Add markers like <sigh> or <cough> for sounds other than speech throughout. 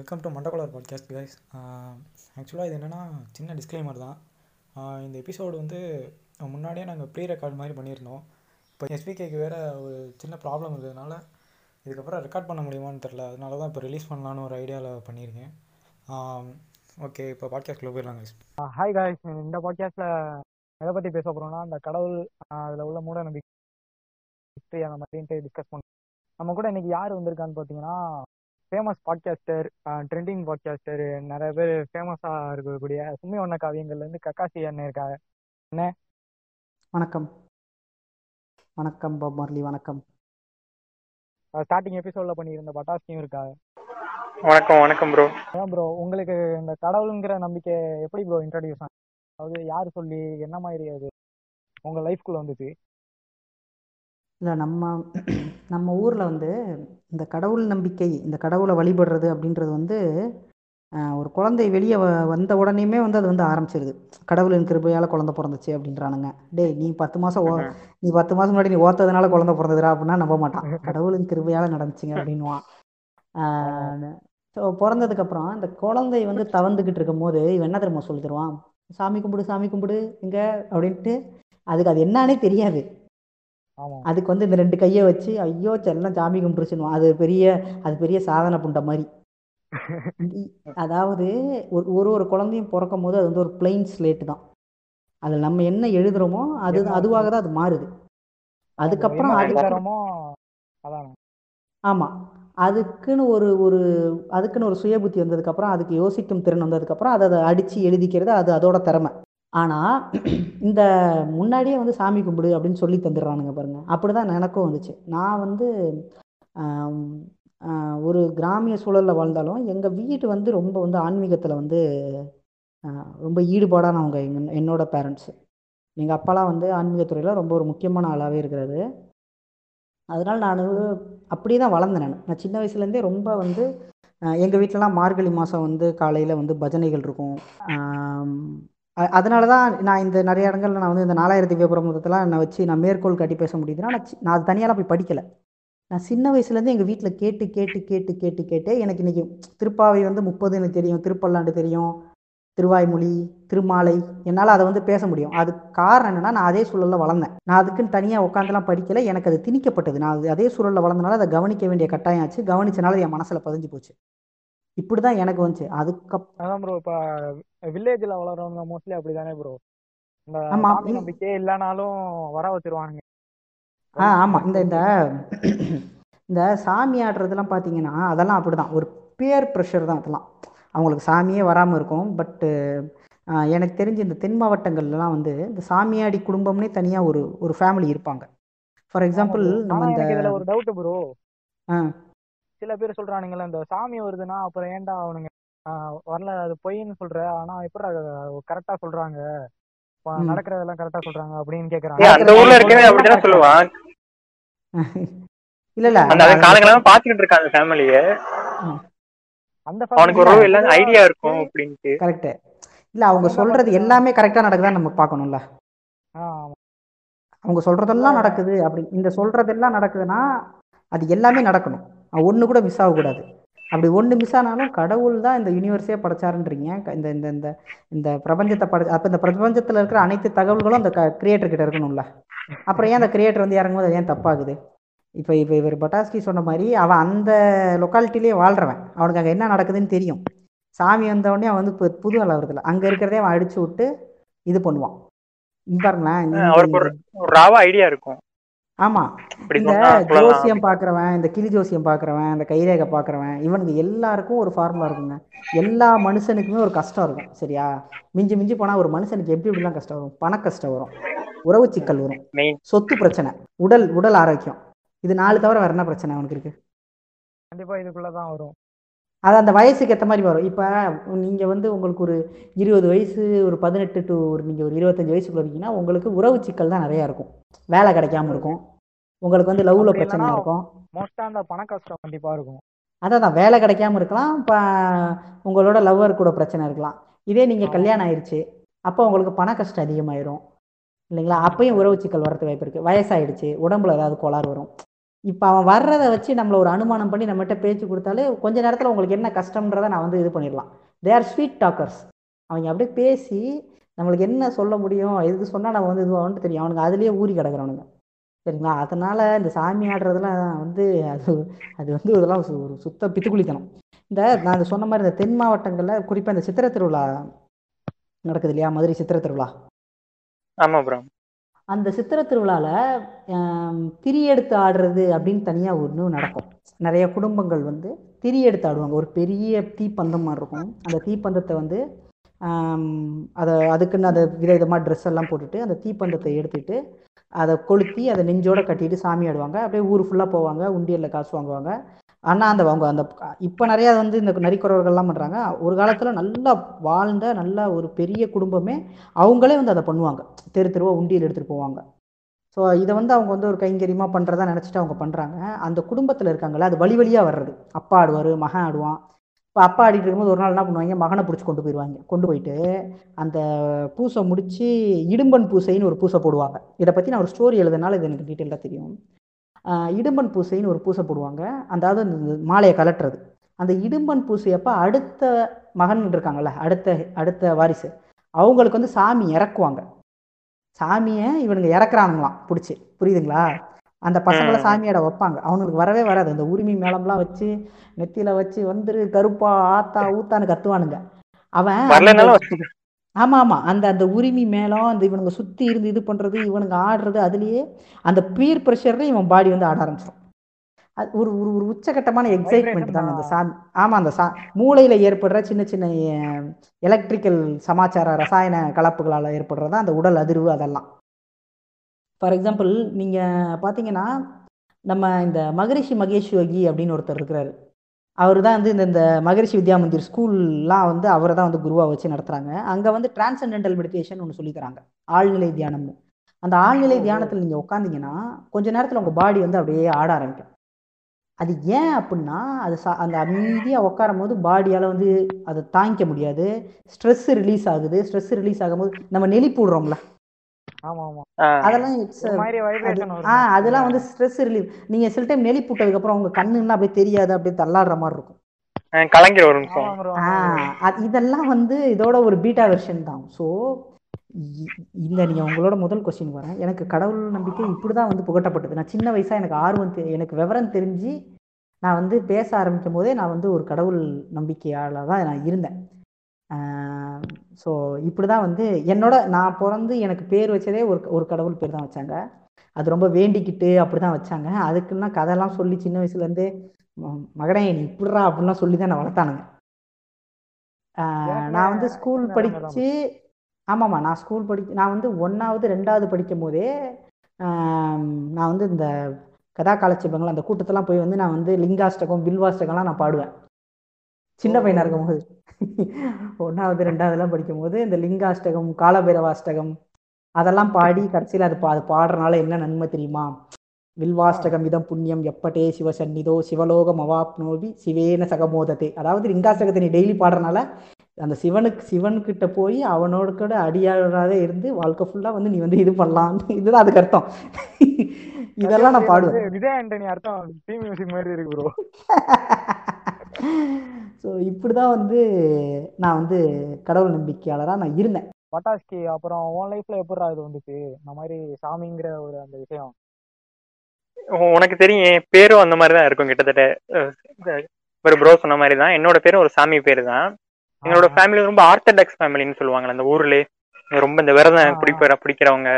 Welcome to மண்டகுலர் podcast guys ஆக்சுவலாக இது என்னென்னா சின்ன டிஸ்க்ளைமர் தான். Uh, இந்த எபிசோடு வந்து முன்னாடியே நாங்கள் ப்ரீ ரெக்கார்ட் மாதிரி பண்ணியிருந்தோம். இப்போ எஸ்பிகேக்கு வேறு ஒரு சின்ன ப்ராப்ளம் இருக்கிறதுனால இதுக்கப்புறம் ரெக்கார்ட் பண்ண முடியுமான்னு தெரில அதனால தான் இப்போ ரிலீஸ் பண்ணலான்னு ஒரு ஐடியாவில் பண்ணியிருக்கேன். Um, ஓகே இப்போ பாட்காஸ்ட்டில் போயிடலாம் கைஸ் ஹாய் காய்ஸ் இந்த பாட்காஸ்ட்ல எதை பற்றி பேச போகிறோம்னா அந்த கடவுள் uh, அதில் உள்ள மூட நம்பிக்கை ஹிஸ்டரி அந்த மாதிரின்ட்டு டிஸ்கஸ் பண்ணுவோம் நம்ம கூட இன்னைக்கு யார் வந்திருக்கான்னு பார்த்தீங்கன்னா ஃபேமஸ் பாட்காஸ்டர் ட்ரெண்டிங் பாட்காஸ்டர் நிறைய பேர் ஃபேமஸா இருக்கக்கூடிய சும்மி வண்ண காவியங்கள்ல இருந்து கக்காசி அண்ணன் இருக்காங்க வணக்கம். வணக்கம் பாப் மார்லி வணக்கம். ஸ்டார்டிங் எபிசோட்ல பண்ணியிருந்த பட்டாஸ்கியும் இருக்காங்க வணக்கம் வணக்கம் ப்ரோ அதான் ப்ரோ உங்களுக்கு இந்த கடவுளுங்கிற நம்பிக்கை எப்படி ப்ரோ இன்ட்ரடியூஸ் ஆகும் அதாவது யார் சொல்லி என்ன மாதிரி அது உங்க லைஃப்குள்ள வந்துச்சு? இல்லை நம்ம நம்ம ஊரில் வந்து இந்த கடவுள் நம்பிக்கை இந்த கடவுளை வழிபடுறது அப்படின்றது வந்து ஒரு குழந்தை வெளியே வ வந்த உடனேயுமே வந்து அது வந்து ஆரம்பிச்சிருது. கடவுளின் கிருபையால் குழந்தை பிறந்துச்சு அப்படின்றானுங்க. டேய் நீ பத்து மாதம் ஓ நீ பத்து மாதம் முன்னாடி நீ ஓத்ததுனால குழந்தை பிறந்ததுடா அப்படின்னா நம்ப மாட்டான். கடவுளின் கிருபையால் நடந்துச்சுங்க அப்படின்வான் ஸோ பிறந்ததுக்கப்புறம் இந்த குழந்தை வந்து தவந்துக்கிட்டு இருக்கும்போது இவன் என்ன தெரியுமா சொல்லி தருவான்? சாமி கும்பிடு சாமி கும்பிடு இங்க அப்படின்ட்டு. அதுக்கு அது என்னன்னே தெரியாது. அதுக்கு வந்து இந்த ரெண்டு கையை வச்சு ஐயோ செல்லம் சாமி கும்பிட்டுருச்சுன்னு அது பெரிய அது பெரிய சாதனை புண்ட மாதிரி. அதாவது ஒரு ஒரு ஒரு குழந்தையும் பிறக்கும் போது அது வந்து ஒரு பிளைன் ஸ்லேட் தான். அதில் நம்ம என்ன எழுதுறோமோ அது அதுவாக தான் அது மாறுது. அதுக்கப்புறம் என்ன அதுக்கு தரமோ அதான். ஆமாம் அதுக்குன்னு ஒரு ஒரு அதுக்குன்னு ஒரு சுய புத்தி வந்ததுக்கப்புறம் அதுக்கு யோசிக்கும் திறன் வந்ததுக்கப்புறம் அதை அதை அடித்து எழுதிக்கிறது அது அதோட திறமை. ஆனால் இந்த முன்னாடியே வந்து சாமி கும்பிடு அப்படின்னு சொல்லி தந்துடுறானுங்க பாருங்க. அப்படி தான் எனக்கும் வந்துச்சு. நான் வந்து ஒரு கிராமிய சூழலில் வாழ்ந்தாலும் எங்கள் வீடு வந்து ரொம்ப வந்து ஆன்மீகத்தில் வந்து ரொம்ப ஈடுபாடானவங்க எங்க என்னோட பேரண்ட்ஸு எங்கள் அப்பாலாம் வந்து ஆன்மீகத்துறையில் ரொம்ப ஒரு முக்கியமான ஆளாகவே இருக்கிறாரு. அதனால் நான் அப்படியே தான் வளர்ந்தேன் நான். நான் சின்ன வயசுலேருந்தே ரொம்ப வந்து எங்கள் வீட்டிலலாம் மார்கழி மாதம் வந்து காலையில் வந்து பஜனைகள் இருக்கும். அதனால தான் நான் இந்த நிறைய இடங்கள்ல நான் வந்து இந்த நாலாயிரத்தி விபரமுதத்தெல்லாம் நான் வச்சு நான் மேற்கோள் காட்டி பேச முடியுதுன்னா நான் நான் அது தனியாலாம் போய் படிக்கலை. நான் சின்ன வயசுலேருந்து எங்கள் வீட்டில் கேட்டு கேட்டு கேட்டு கேட்டு கேட்டு எனக்கு இன்றைக்கி திருப்பாவை வந்து முப்பது எனக்கு தெரியும் திருப்பல்லாண்டு தெரியும் திருவாய்மொழி திருமாலை என்னால் அதை வந்து பேச முடியும். அது காரணம் என்னென்னா நான் அதே சூழலில் வளர்ந்தேன். நான் அதுக்குன்னு தனியாக உட்காந்துலாம் படிக்கலை எனக்கு அது திணிக்கப்பட்டது. நான் அது அதே சூழலில் வளர்ந்தனால அதை கவனிக்க வேண்டிய கட்டாயம் ஆச்சு. கவனிச்சனால என் மனசில் பதிஞ்சு போச்சு. இப்படி தான் எனக்கு வந்துச்சு. அதுக்கப் அதான் ப்ரோ இப்ப வில்லேஜ்ல வளர்றவங்க மோஸ்ட்லி அப்படிதானே ப்ரோ ஆமா. நம்பிக்கையே இல்லைனாலும் வர வச்சிருவானுங்க. ஆ ஆமாம் இந்த இந்த இந்த சாமி ஆடுறதெல்லாம் பார்த்தீங்கன்னா அதெல்லாம் அப்படிதான். ஒரு பேர் ப்ரெஷர் தான் அதெல்லாம். அவங்களுக்கு சாமியே வராமல் இருக்கும். பட்டு எனக்கு தெரிஞ்சு இந்த தென் மாவட்டங்கள்லாம் வந்து இந்த சாமியாடி குடும்பம்னே தனியாக ஒரு ஒரு ஃபேமிலி இருப்பாங்க. ஃபார் எக்ஸாம்பிள் நம்ம இந்த ஒரு டவுட் ப்ரோ ஆ. சில பேர் சொல்றானுங்கல்ல இந்த சாமி வருதுன்னா அப்புறம் ஏன்டா அவனுங்க வரல அது பொய்ன்னு சொல்ற? ஆனா எப்படி கரெக்டா சொல்றாங்க. நடக்கிறதெல்லாம் கரெக்டா சொல்றாங்க அப்படின்னு கேக்குறாங்க. சொல்லுவான். <laughs> இல்லை இல்லை அந்த காலங்களா பாத்துக்கிட்டு இருக்கான் அந்த ஃபேமிலிய அந்த அவனுக்கு ஒரு பொதுவா ஐடியா இருக்கும் அப்படின்ட்டு. கரெக்டு இல்லை அவங்க பார்த்தீங்கன்னா- எல்லாமே கரெக்டாக நடக்குதான்னு நம்ம பார்க்கணும்ல. அவங்க சொல்றதெல்லாம் நடக்குது அப்படி இந்த சொல்றதெல்லாம் நடக்குதுன்னா அது எல்லாமே நடக்கணும். ஒன்று கூட மிஸ் ஆகக்கூடாது. அப்படி ஒன்று மிஸ் ஆனாலும் கடவுள் தான் இந்த யூனிவர்ஸே படைச்சாருன்றீங்க. இந்த இந்த இந்த இந்த பிரபஞ்சத்தை படை அப்போ இந்த பிரபஞ்சத்தில் இருக்கிற அனைத்து தகவல்களும் அந்த கிரியேட்டர் கிட்ட இருக்கணும்ல. அப்புறம் ஏன் அந்த கிரியேட்டர் வந்து இறங்கும்போது அது ஏன் தப்பாகுது? இப்போ இப்போ இவர் பட்டாஸ்கி சொன்ன மாதிரி அவன் அந்த லொக்காலிட்டிலேயே வாழ்றவன். அவனுக்கு அங்கே என்ன நடக்குதுன்னு தெரியும். சாமி வந்த உடனே அவன் வந்து பு- புது அளவுறதில்ல அங்கே இருக்கிறதே அவன் அடிச்சு விட்டு இது பண்ணுவான். பாருங்களேன் ஐடியா இருக்கும். ஆமா. இந்த ஜோசியம் பார்க்குறவன் இந்த கிளி ஜோசியம் பார்க்குறவன் இந்த கைரேகை பார்க்குறவன் இவனுக்கு எல்லாருக்கும் ஒரு ஃபார்முலா இருக்குங்க. எல்லா மனுஷனுக்குமே ஒரு கஷ்டம் இருக்கும் சரியா? மிஞ்சி மிஞ்சி போனால் ஒரு மனுஷனுக்கு எப்படி எப்படிலாம் கஷ்டம் வரும்? பண கஷ்டம் வரும். உறவு சிக்கல் வரும். சொத்து பிரச்சனை. உடல் உடல் ஆரோக்கியம். இது நாலு தவிர வேற என்ன பிரச்சனை அவனுக்கு இருக்கு? கண்டிப்பா இதுக்குள்ளதான் வரும். அது அந்த வயசுக்கு ஏற்ற மாதிரி வரும். இப்போ நீங்கள் வந்து உங்களுக்கு ஒரு இருபது வயசு ஒரு பதினெட்டு டு ஒரு நீங்கள் ஒரு இருபத்தஞ்சு வயசுக்குள்ள இருக்கீங்கன்னா உங்களுக்கு உறவு சிக்கல் தான் நிறையா இருக்கும். வேலை கிடைக்காம இருக்கும். உங்களுக்கு வந்து லவ்ல பிரச்சனை இருக்கும். மோஸ்டா அந்த பண கஷ்டம் கண்டிப்பா இருக்கும். அதான் தான் வேலை கிடைக்காம இருக்கலாம். இப்போ உங்களோட லவ்வர் கூட பிரச்சனை இருக்கலாம். இதே நீங்கள் கல்யாணம் ஆயிடுச்சு அப்போ உங்களுக்கு பண கஷ்டம் அதிகமாயிரும். இல்லைங்களா? அப்பயும் உறவு சிக்கல் வரது வாய்ப்பு இருக்குது வயசாயிடுச்சு. உடம்புல ஏதாவது கோளாறு வரும். இப்போ அவன் வர்றதை வச்சு நம்மள ஒரு அனுமானம் பண்ணி நம்மகிட்ட பேச்சு கொடுத்தாலே கொஞ்ச நேரத்தில் உங்களுக்கு என்ன கஷ்டம்ன்றதை நான் வந்து இது பண்ணிடலாம். தே ஆர் ஸ்வீட் டாக்கர்ஸ் அவங்க அப்படியே பேசி நம்மளுக்கு என்ன சொல்ல முடியும் எது சொன்னால் நம்ம வந்து இதுவாகன்ட்டு தெரியும். அவனுக்கு அதுலேயே ஊறி கிடக்குறவனுங்க. சரிங்களா? அதனால் இந்த சாமி ஆடுறதுலாம் வந்து அது அது வந்து இதெல்லாம் ஒரு சுத்த பித்துக்குளித்தனம் இந்த நான் சொன்ன மாதிரி இந்த தென் மாவட்டங்களில் குறிப்பாக இந்த சித்திரை திருவிழா நடக்குது இல்லையா? மதுரை சித்திரை திருவிழா. ஆமா ப்ரோ அந்த சித்திரை திருவிழாவில் திரி எடுத்து ஆடுறது அப்படின்னு தனியாக ஒன்று நடக்கும். நிறைய குடும்பங்கள் வந்து திரி எடுத்து ஆடுவாங்க. ஒரு பெரிய தீப்பந்தம் மாதிரி இருக்கும். அந்த தீப்பந்தத்தை வந்து அதை அதுக்குன்னு அதை விதவிதமாக ட்ரெஸ் எல்லாம் போட்டுட்டு அந்த தீப்பந்தத்தை எடுத்துட்டு அதை கொளுத்தி அதை நெஞ்சோட கட்டிட்டு சாமி ஆடுவாங்க. அப்படியே ஊர் ஃபுல்லாக போவாங்க. உண்டியலில் காசு வாங்குவாங்க. ஆனால் அந்த அவங்க அந்த இப்போ நிறையா வந்து இந்த நரிக்குறவர்கள்லாம் பண்ணுறாங்க ஒரு காலத்தில் நல்லா வாழ்ந்த நல்ல ஒரு பெரிய குடும்பமே அவங்களே வந்து அதை பண்ணுவாங்க. தெரு தெருவாக உண்டியல் எடுத்துகிட்டு போவாங்க. ஸோ இதை வந்து அவங்க வந்து ஒரு கைங்கரியமாக பண்ணுறதா நினச்சிட்டு அவங்க பண்ணுறாங்க அந்த குடும்பத்தில் இருக்காங்களே அது வழி வழியாக வர்றது. அப்பா ஆடுவார் மகன் ஆடுவான். இப்போ அப்பா ஆடிட்டு இருக்கும்போது ஒரு நாள் என்ன பண்ணுவாங்க? மகனை பிடிச்சி கொண்டு போயிடுவாங்க. கொண்டு போயிட்டு அந்த பூசை முடித்து இடும்பன் பூசைன்னு ஒரு பூசை போடுவாங்க. இதை பற்றி நான் ஒரு ஸ்டோரி எழுதுனால இது எனக்கு டீட்டெயிலாக தெரியும். இடும்பன் பூசைன்னு ஒரு பூசை போடுவாங்க. அதாவது அந்த மாலையை கலட்டுறது அந்த இடும்பன் பூசையப்போ அடுத்த மகன் இருக்காங்கல்ல அடுத்த அடுத்த வாரிசு அவங்களுக்கு வந்து சாமி இறக்குவாங்க. சாமியை இவனுங்க இறக்குறானுங்களாம் பிடிச்சி. புரியுதுங்களா? அந்த பசங்களை. சாமியாட வைப்பாங்க. அவனுக்கு வரவே வராது. அந்த உரிமை மேளம்லாம் வச்சு நெத்தியில வச்சு வந்துரு கருப்பா ஆத்தா ஊத்தான்னு கத்துவானுங்க. அவன் ஆமா ஆமா. அந்த அந்த உரிமை மேளம் அந்த இவனுங்க சுத்தி இருந்து இது பண்றது இவனுங்க ஆடுறது அதுலயே அந்த பீர் ப்ரெஷர்ல இவன் பாடி வந்து ஆட ஆரம்பிச்சிடும் அது ஒரு ஒரு ஒரு உச்சகட்டமான எக்ஸைட்மெண்ட் தாங்க அந்த தான். சாமி. ஆமா அந்த சா மூளையில ஏற்படுற சின்ன சின்ன எலக்ட்ரிக்கல் சமாச்சார ரசாயன கலப்புகளால் ஏற்படுறது தான் அந்த உடல் அதிர்வு அதெல்லாம். ஃபார் எக்ஸாம்பிள் நீங்க பாத்தீங்கன்னா நம்ம இந்த மகரிஷி மகேஷ் யோகி அப்படின்னு ஒருத்தர் இருக்கிறாரு. அவர் தான் வந்து இந்த இந்த மகரிஷி வித்யா மந்திர் ஸ்கூல்லாம் வந்து அவரை தான் வந்து குருவா வச்சு நடத்துறாங்க. அங்க வந்து டிரான்சென்டென்டல் மெடிடேஷன் ஒன்று சொல்லி தராங்க. ஆழ்நிலை தியானம்னு. அந்த ஆழ்நிலை தியானத்தில் நீங்க உட்காந்தீங்கன்னா கொஞ்ச நேரத்துல உங்க பாடி வந்து அப்படியே ஆட ஆரம்பிக்கும். அது ஏன் அப்படின்னா அது சா அந்த அமைதியாக உட்காரும் போது பாடியால் வந்து அதை தாங்கிக்க முடியாது. ஸ்ட்ரெஸ் ரிலீஸ் ஆகுது. ஸ்ட்ரெஸ் ரிலீஸ் ஆகும்போது நம்ம நெளி போடுறோம்ல அதெல்லாம் அதெல்லாம் வந்து ஸ்ட்ரெஸ் ரிலீவ் நீங்க சில டைம் நெளி போட்டதுக்கப்புறம் உங்க கண்ணுன்னா அப்படியே தெரியாது அப்படியே தள்ளாடுற மாதிரி இருக்கும். இதெல்லாம் வந்து இதோட ஒரு பீட்டா வெர்ஷன் தான். ஸோ இந்த நீங்க உங்களோட முதல் கொஸ்டின் வரேன். எனக்கு கடவுள் நம்பிக்கை இப்படிதான் வந்து புகட்டப்பட்டது. நான் சின்ன வயசா எனக்கு ஆர்வம் எனக்கு விவரம் தெரிஞ்சு நான் வந்து பேச ஆரம்பிக்கும் போதே நான் வந்து ஒரு கடவுள் நம்பிக்கையால தான் நான் இருந்தேன். ஸோ இப்படி தான் வந்து என்னோட நான் பிறந்து எனக்கு பேர் வச்சதே ஒரு ஒரு கடவுள் பேர் தான் வச்சாங்க. அது ரொம்ப வேண்டிக்கிட்டு அப்படி தான் வச்சாங்க. அதுக்குன்னா கதையெல்லாம் சொல்லி சின்ன வயசுலேருந்தே மகனே நீ இப்படிறா அப்படின்லாம் சொல்லி தான் நான் வளர்த்தானுங்க நான் வந்து ஸ்கூல் படித்து ஆமாம்மா நான் ஸ்கூல் படி நான் வந்து ஒன்றாவது ரெண்டாவது படிக்கும் போதே நான் வந்து இந்த கதா காலட்சேபங்கள் அந்த கூட்டத்தெல்லாம் போய் வந்து நான் வந்து லிங்காஷ்டகம் பில்வாஷ்டகம்லாம் நான் பாடுவேன். சின்ன பையனா இருக்கும்போது. ஒன்றாவது ரெண்டாவதுலாம் படிக்கும்போது இந்த லிங்காஷ்டகம் காலபைரவாஷ்டகம் அதெல்லாம் பாடி கடைசியில் அது பா அது பாடுறனால என்ன நன்மை தெரியுமா? வில்வாஷ்டகம் இதம் புண்ணியம் எப்பட்டே சிவசந்நிதோ சிவலோகம் அவாப்னோபி சிவேன சகமோதத்தே அதாவது லிங்காஷ்டகத்தை நீ டெய்லி பாடுறனால அந்த சிவனுக்கு சிவன்கிட்ட போய் அவனோட கூட அடியாளாக இருந்து வாழ்க்கை ஃபுல்லாக வந்து நீ வந்து இது பண்ணலாம் இதுதான் அதுக்கு அர்த்தம். இதெல்லாம் நான் பாடுவேன். விஜய் ஆண்டனி அர்த்தம். மியூசிக் மாதிரி இருக்கு ப்ரோ <laughs> ஸோ இப்படி தான் வந்து நான் வந்து கடவுள் நம்பிக்கையாளராக நான் இருந்தேன். பட்டாஸ்கி அப்புறம் உன் லைஃப்ல எப்படிடா இது வந்துச்சு? இந்த மாதிரி சாமிங்கிற ஒரு அந்த விஷயம். உனக்கு தெரியும் என் பேரும் அந்த மாதிரி தான் இருக்கும் கிட்டத்தட்ட. ஒரு ப்ரோ சொன்ன மாதிரி தான் என்னோட பேரும் ஒரு சாமி பேரு தான் எங்களோட. ஃபேமிலி ரொம்ப ஆர்த்தடாக்ஸ் ஃபேமிலின்னு சொல்லுவாங்கல்ல அந்த ஊர்லயே ரொம்ப இந்த விரதம். பிடிக்கிற பிடிக்கிறவங்க.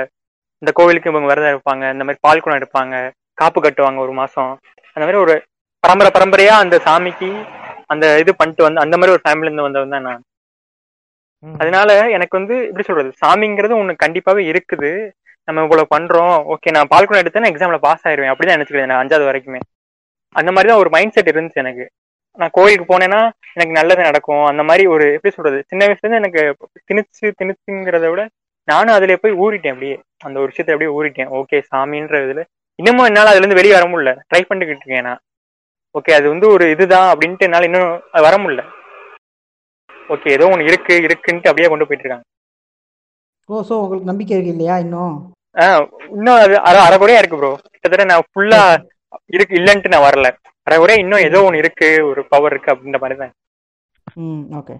இந்த கோவிலுக்கு இவங்க விரதம் இருப்பாங்க. இந்த மாதிரி பால் குடம் எடுப்பாங்க. காப்பு கட்டுவாங்க ஒரு மாசம். அந்த மாதிரி ஒரு பரம்பரை பரம்பரையா அந்த சாமிக்கு அந்த இது பண்ணிட்டு வந்து அந்த மாதிரி ஒரு ஃபேமிலில இருந்து வந்தவன் தான் நான். அதனால எனக்கு வந்து எப்படி சொல்றது? சாமிங்கிறது ஒண்ணு கண்டிப்பாவே இருக்குது. நம்ம இவ்வளவு பண்றோம். ஓகே நான் பால் குடம் எடுத்தேன்னா எக்ஸாம்ல பாஸ் ஆயிருவேன். அப்படிதான் நினைச்சுக்கிறேன் நான் அஞ்சாவது வரைக்குமே. அந்த மாதிரி தான் ஒரு மைண்ட் செட் இருந்துச்சு எனக்கு. நான் கோயிலுக்கு போனேன்னா எனக்கு நல்லது நடக்கும். அந்த மாதிரி ஒரு எப்படி சொல்றது? சின்ன வயசுல இருந்து எனக்கு திணிச்சு திணிச்சுங்கிறத விட நானும் அதுல போய் ஊறிட்டேன் அப்படியே. அந்த ஒரு விஷயத்தை அப்படியே ஊறிட்டேன். ஓகே சாமின்ற இதுல இன்னமும் என்னால அதுல இருந்து வெளியே வர முடியல. ட்ரை பண்ணிக்கிட்டு இருக்கேன் நான். ஓகே அது வந்து ஒரு இதுதான் அப்படின்ட்டு என்னால இன்னும் வர முடியல. ஓகே ஏதோ ஒண்ணு இருக்கு இருக்குன்ட்டு அப்படியே கொண்டு போயிட்டு இருக்காங்க. ஓ ஸோ உங்களுக்கு நம்பிக்கை இருக்கு இல்லையா இன்னும்? ஆஹ் இன்னும் அது அரை அரை கூடயா இருக்கு ப்ரோ கிட்டத்தட்ட நான் ஃபுல்லா இருக்கு இல்லன்ட்டு நான் வரல. அறகுறையா இன்னும் ஏதோ ஒண்ணு இருக்கு ஒரு பவர் இருக்கு அப்படின்ற மாதிரி தான். ம் ஓகே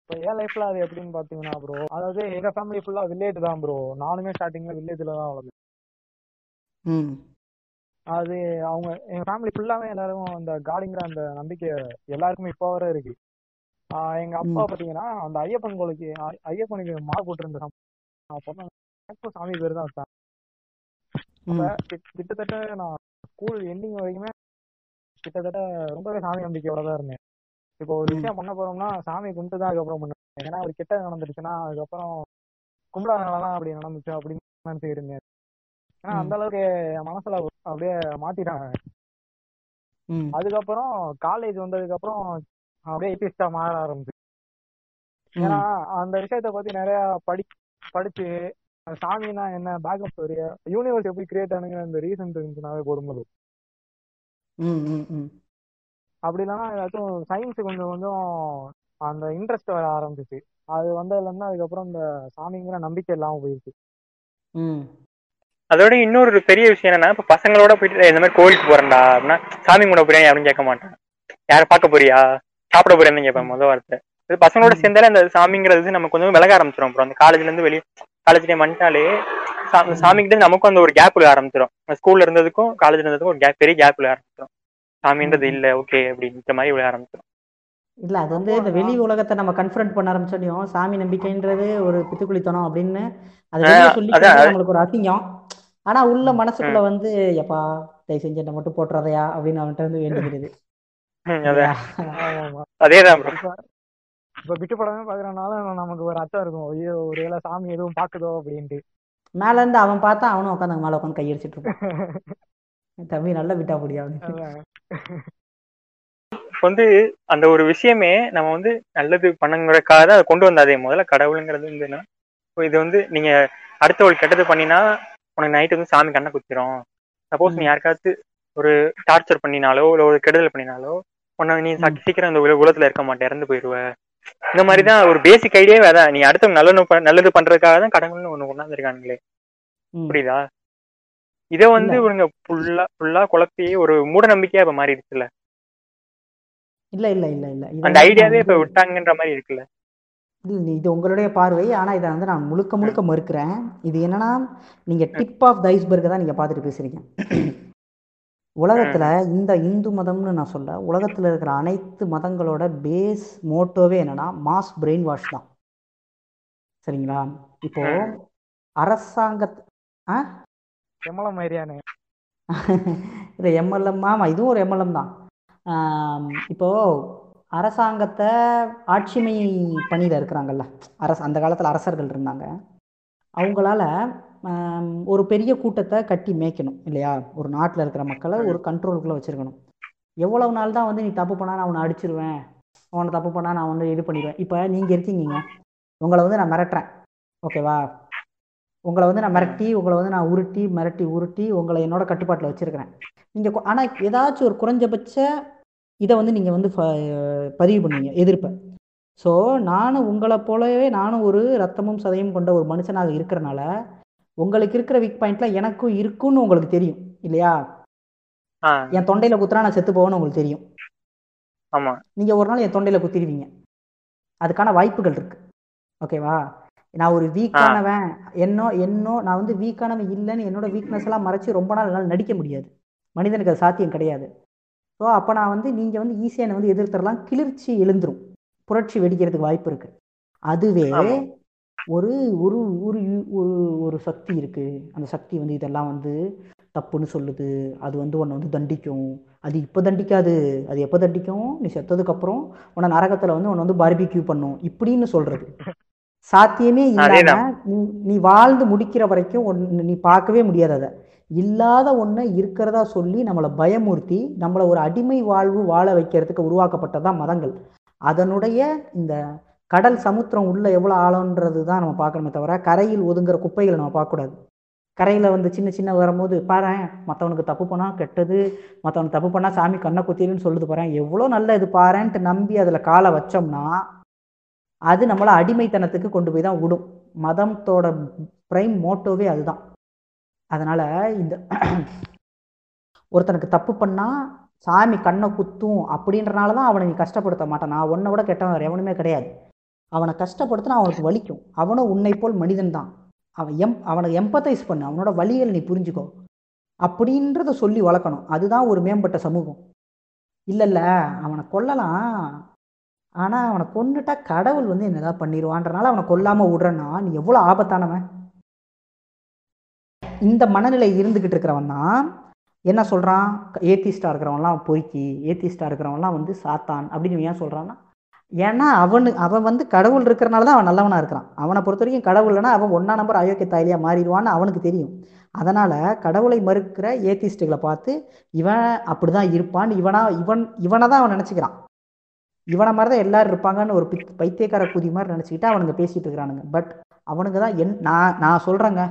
இப்போ என் லைஃப்ல அது எப்படின்னு பாத்தீங்கன்னா ப்ரோ அதாவது எங்க ஃபேமிலி ஃபுல்லா வில்லேஜ் தான் ப்ரோ நானுமே ஸ்டார்டிங்ல வில்லேஜ்ல தான் வளர்ந்தேன். ம். அது அவங்க எங்க ஃபேமிலி ஃபுல்லாவே எல்லாரும் அந்த காடிங்கிற அந்த நம்பிக்கை எல்லாருக்குமே இப்போ வரை இருக்கு எங்க அப்பா. பாத்தீங்கன்னா அந்த ஐயப்பன் கோயிலுக்கு ஐ- ஐயப்பனுக்கு மாலை போட்டிருந்த எனக்கும் சாமி பேர் தான் கிட்- கிட்டத்தட்ட நான் ஸ்கூல் எண்டிங் வரைக்குமே கிட்டத்தட்ட ரொம்பவே சாமி நம்பிக்கையோட தான் இருந்தேன் இப்போ ஒரு. விஷயம் பண்ண போறோம்னா சாமி கும்பிட்டு தான் அதுக்கப்புறம் பண்ணுவேன் ஏன்னா ஒரு கெட்டது நடந்துருச்சுன்னா அதுக்கப்புறம் கும்பிடாதனாலதான் அப்படி நடந்துச்சு அப்படின்னு நினைச்சு இருந்தேன் ஏன்னா. அந்த அளவுக்கு என் மனசுல அப்படியே மாத்திட்டாங்க. அதுக்கப்புறம் காலேஜ் வந்ததுக்கு அப்புறம் அப்படியே ஏத்திஸ்டா மாற ஆரம்பிச்சு. ஏன்னா அந்த விஷயத்த பத்தி நிறைய படி படிச்சு சாமினா என்ன பேக்கப் ஸ்டோரி யூனிவர்ஸ் எப்படி கிரியேட் ஆனுங்கிற அந்த ரீசன் தெரிஞ்சுனாவே போதும் போதும் ம் ம் ம். அப்படி இல்லைன்னா ஏதாச்சும் சயின்ஸ் கொஞ்சம் கொஞ்சம் அந்த இன்ட்ரெஸ்ட் வர ஆரம்பிச்சிச்சு அது வந்ததுல இருந்து அதுக்கப்புறம் இந்த சாமிங்கிற நம்பிக்கை இல்லாம போயிடுச்சு ம். அதோட இன்னொரு பெரிய விஷயம் என்னன்னா இப்ப பசங்களோட போயிட்டு இந்த மாதிரி கோயிலுக்கு போறேன்டா அப்படின்னா சாமி கூட போறியா? யாரும் கேட்க மாட்டான் யார பார்க்க போறியா? சாப்பிட போறியான்னு கேட்பேன் முத வார்த்தை. இது பசங்களோட. சேர்ந்தாலே அந்த சாமிங்கிறது நம்ம கொஞ்சம் விலக ஆரம்பிச்சிடும் அப்புறம். அந்த காலேஜ்ல இருந்து வெளியே காலேஜ் டைம் வந்துட்டாலே சா- ம். சாமி கிட்ட நமக்கும் அந்த ஒரு கேப் விழ ஆரம்பிச்சிடும் ஸ்கூல்ல இருந்ததுக்கும் காலேஜ்ல இருந்ததுக்கும் ஒரு கேப் பெரிய கேப் விழ ஆரம்பிச்சிடும் சாமின்றது. இல்ல ஓகே அப்படின்ற மாதிரி விழ ஆரம்பிச்சிடும் இல்ல அது வந்து இந்த வெளி உலகத்தை நம்ம கன்ஃபரண்ட் பண்ண ஆரம்பிச்சோடையும் சாமி நம்பிக்கைன்றது ஒரு பித்துக்குளித்தனம் அப்படின்னு அது சொல்லிக்கிறது நம்மளுக்கு ஒரு அசிங்கம். ஆனா உள்ள மனசுக்குள்ள வந்து எப்பா தயவு செஞ்சு என்ன மட்டும் போட்டுறதையா அப்படின்னு அவன்கிட்ட வந்து ஆமா அதேதான் இப்ப விட்டு படமே பாக்குறதுனால நமக்கு ஒரு அச்சம் இருக்கும். ஐயோ ஒருவேளை சாமி எதுவும் பாக்குதோ அப்படின்ட்டு. மேல இருந்து அவன் பார்த்தா அவனும் உட்காந்து மேல உட்காந்து கையடிச்சிட்டு இருப்பான். <laughs> தம்பி நல்லா விட்டா முடியா வந்து அந்த ஒரு விஷயமே நம்ம வந்து நல்லது பண்ணுங்கிறதுக்காக தான் அதை கொண்டு வந்தாதே. முதல்ல கடவுளுங்கிறது வந்து இது வந்து நீங்க அடுத்த ஒரு கெட்டது பண்ணினா உனக்கு நைட் வந்து சாமி கண்ணை குத்திரும். சப்போஸ் நீ ம். யாருக்காவது ஒரு டார்ச்சர் பண்ணினாலோ இல்ல ஒரு கெடுதல் பண்ணினாலோ உன்னை நீ சீக்கிரம் உல- உலகத்துல இருக்க மாட்டே இறந்து போயிடுவ இந்த மாதிரி தான் ஒரு பேசிக் ஐடியாவே அதான் நீ அடுத்தவங்க நல்லது ப- நல்லது பண்றதுக்காக தான் கடவுள்னு ஒண்ணு கொண்டாந்துருக்காங்களே ம். புரியுதா? இதை வந்து இவங்க ஃபுல்லா ஃபுல்லா குழப்பி ஒரு மூட நம்பிக்கையா இப்ப மாறிடுச்சுல்ல. இல்ல இல்ல இல்ல இல்ல. அந்த ஐடியாவே இப்ப விட்டாங்கன்ற மாதிரி இருக்குல்ல. இது உங்களுடைய பார்வை. ஆனா இதை வந்து நான் முழுக்க முழுக்க மறுக்கிறேன். இது என்னன்னா நீங்க ம், டிப் ஆஃப் த ஐஸ்பர்க்கை தான் நீங்க பார்த்துட்டு பேசுறீங்க. உலகத்துல இந்த இந்து மதம்னு நான் சொல்ல உலகத்துல இருக்கிற அனைத்து மதங்களோட பேஸ் மோட்டோவே என்னன்னா மாஸ் பிரெயின் வாஷ் தான். சரிங்களா? இப்போ அரசாங்க ஆ? எம்மலம் மாதிரியானே <laughs> இது எம்எல்எம் ஆமாம் இதுவும் ஒரு எம்எல்எம் தான். ஆம், இப்போ அரசாங்கத்தை ஆட்சிமை பணியில் இருக்கிறாங்கல்ல. அரசு அந்த காலத்தில் அரசர்கள் இருந்தாங்க. அவங்களால ஒரு பெரிய கூட்டத்தை கட்டி மேய்க்கணும் இல்லையா? ஒரு நாட்டில் இருக்கிற மக்களை ஒரு கண்ட்ரோலுக்குள்ளே வச்சிருக்கணும். எவ்வளவு நாள் தான் வந்து நீ தப்பு பண்ணா நான் உன்னை அடிச்சிருவேன். அவனை தப்பு பண்ணா நான் வந்து இது பண்ணிடுவேன். இப்போ நீங்கள் இருக்கீங்க உங்களை வந்து நான் மிரட்டுறேன். ஓகேவா? உங்களை வந்து நான் மிரட்டி உங்களை வந்து நான் உருட்டி மிரட்டி உருட்டி உங்களை என்னோட கட்டுப்பாட்டில் வச்சிருக்கிறேன். நீங்கள் ஆனால் ஏதாச்சும் ஒரு குறைஞ்சபட்ச இதை வந்து நீங்கள் வந்து பதிவு பண்ணுவீங்க எதிர்ப்பை. ஸோ நானும் உங்களை போலவே நானும் ஒரு ரத்தமும் சதையும் கொண்ட ஒரு மனுஷனாக இருக்கிறனால உங்களுக்கு இருக்கிற வீக் பாயிண்ட்ல எனக்கும் இருக்குன்னு உங்களுக்கு தெரியும் இல்லையா? என் தொண்டையில் குத்துறா நான் செத்து போவேன்னு உங்களுக்கு தெரியும். ஆமா. நீங்கள் ஒரு நாள் என் தொண்டையில் குத்திடுவீங்க அதுக்கான வாய்ப்புகள் இருக்கு. ஓகேவா நான் ஒரு வீக்கானவன் என்னோ என்னோ நான் வந்து வீக்கானவன் இல்லைன்னு என்னோட வீக்னஸ் எல்லாம் மறைச்சு ரொம்ப நாள் என்னால் நடிக்க முடியாது. மனிதனுக்கு அது சாத்தியம் கிடையாது. ஸோ அப்போ நான் வந்து நீங்கள் வந்து ஈஸியாக என்னை வந்து எதிர்த்தரலாம். கிளர்ச்சி எழுந்துரும். புரட்சி வெடிக்கிறதுக்கு வாய்ப்பு இருக்கு. அதுவே ஒரு ஒரு ஒரு ஒரு சக்தி இருக்கு. அந்த சக்தி வந்து இதெல்லாம் வந்து தப்புன்னு சொல்லுது. அது வந்து உன்னை வந்து தண்டிக்கும். அது இப்போ தண்டிக்காது. அது எப்போ தண்டிக்கும்? நீ செத்ததுக்கு அப்புறம் உன்னை நரகத்தில் வந்து உன்னை வந்து பார்பிக்யூ பண்ணும். இப்படின்னு சொல்றது. சாத்தியமே இல்லாம நீ நீ வாழ்ந்து முடிக்கிற வரைக்கும் நீ பார்க்கவே முடியாது அதை. இல்லாத ஒன்றை இருக்கிறதா சொல்லி நம்மளை பயமுறுத்தி நம்மளை ஒரு அடிமை வாழ்வு வாழ வைக்கிறதுக்கு உருவாக்கப்பட்டதான் மதங்கள். அதனுடைய இந்த கடல் சமுத்திரம் உள்ள எவ்வளோ ஆழன்றது தான் நம்ம பார்க்கணுமே தவிர கரையில் ஒதுங்குற குப்பைகளை நம்ம பார்க்கக்கூடாது. கரையில் வந்து சின்ன சின்ன வரும்போது பாரு மற்றவனுக்கு தப்பு பண்ணால் கெட்டது மற்றவனுக்கு தப்பு பண்ணால் சாமி கண்ணை குத்திலுன்னு சொல்லுது பாரு எவ்வளோ நல்ல இது பாரேன்ட்டு நம்பி அதில் காலை வச்சோம்னா அது நம்மளை அடிமைத்தனத்துக்கு கொண்டு போய் தான் விடும். மதத்தோட பிரைம் மோட்டோவே அதுதான். அதனால இந்த ஒருத்தனுக்கு தப்பு பண்ணால் சாமி கண்ணை குத்தும் அப்படின்றனால தான் அவனை நீ கஷ்டப்படுத்த மாட்டான். நான் உன்னை விட கெட்டவன் எவனுமே கிடையாது. அவனை கஷ்டப்படுத்தினா அவனுக்கு வலிக்கும். அவனும் உன்னை போல் மனிதன் தான். அவன் எம் அவனை எம்பத்தைஸ் பண்ணு. அவனோட வழிகளை நீ புரிஞ்சுக்கோ. அப்படின்றத சொல்லி வளர்க்கணும். அதுதான் ஒரு மேம்பட்ட சமூகம். இல்லை இல்லை அவனை கொல்லலாம். ஆனால் அவனை கொண்டுட்டா கடவுள் வந்து என்னதான் பண்ணிடுவான்றனால அவனை கொல்லாமல் விடுறேன்னா நீ எவ்வளோ ஆபத்தானவன்? இந்த மனநிலை இருந்துக்கிட்டு இருக்கிறவன் தான் என்ன சொல்கிறான் ஏத்திஸ்டாக இருக்கிறவன்லாம் பொறுக்கி ஏத்திஸ்டாக இருக்கிறவன்லாம் வந்து சாத்தான் அப்படின்னு ஏன் சொல்கிறான்னா ஏன்னா அவனு அவன் வந்து கடவுள் இருக்கிறனால தான் அவன் நல்லவனாக இருக்கிறான். அவனை பொறுத்த வரைக்கும் கடவுள்னா அவன் ஒன்றா நம்பர் அயோக்கிய தாயிலியாக மாறிடுவான்னு அவனுக்கு தெரியும். அதனால் கடவுளை மறுக்கிற ஏத்திஸ்ட்டுகளை பார்த்து இவன் அப்படி தான் இருப்பான் இவனா இவன் இவனை தான் அவன் நினச்சிக்கிறான். இவனை மாதிரி தான் எல்லாரும் இருப்பாங்கன்னு ஒரு பித் பைத்தியக்கார குதி மாதிரி நினச்சிக்கிட்டு அவனுங்க பேசிகிட்டு இருக்கிறானுங்க. பட் அவனுங்க தான் என் நான் நான் சொல்கிறேங்க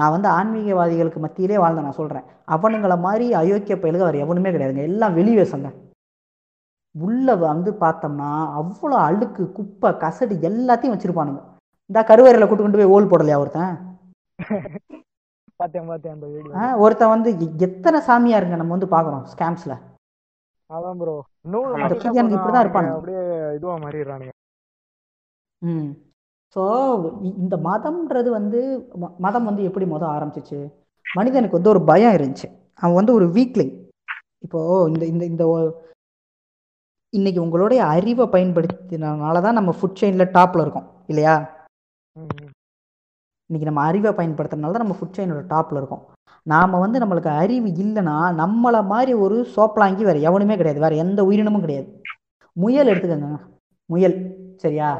நான் வந்து ஆன்மீகவாதிகளுக்கு மத்தியிலே வாழ்ந்த நான் சொல்கிறேன் அவனுங்கள மாதிரி அயோக்கிய பயலுக வேறு எவனுமே கிடையாதுங்க. எல்லாம் வெளிவேசங்க உள்ள வந்து பார்த்தோம்னா அவ்வளோ அழுக்கு குப்பை கசடு எல்லாத்தையும் வச்சிருப்பானுங்க. இந்த கருவறையில் கூட்டு கொண்டு போய் ஓல் போடலையா ஒருத்தன்? பார்த்தேன் ஒருத்தன் வந்து எத்தனை சாமியாருங்க நம்ம வந்து பார்க்குறோம் ஸ்கேம்ஸில்? அதான் ப்ரோ கிறிஸ்டியானுக்கு போதும், இப்படிதான் இருப்பானுங்க. அப்படியே இதுவா மாறிடுறானுங்க. ம். ஸோ இந்த மதம்ன்றது வந்து மதம் வந்து எப்படி மொதல் ஆரம்பிச்சிச்சு? மனிதனுக்கு வந்து ஒரு பயம் இருந்துச்சு. அவன் வந்து ஒரு வீக்லிங் இப்போ இந்த இந்த இந்த இன்னைக்கு உங்களுடைய அறிவை பயன்படுத்தினால தான் நம்ம ஃபுட் செயினில் டாப்பில் இருக்கோம் இல்லையா. இன்னைக்கு நம்ம அறிவை பயன்படுத்துறதுனால தான் நம்ம ஃபுட் செயினோட டாப்பில் இருக்கோம். நாம் வந்து நம்மளுக்கு அறிவு இல்லைன்னா நம்மளை மாதிரி ஒரு சோப்பலாங்கி வேறு எவனுமே கிடையாது. வேறு எந்த உயிரினமும் கிடையாது. முயல் எடுத்துக்கோங்க. முயல் சரியா?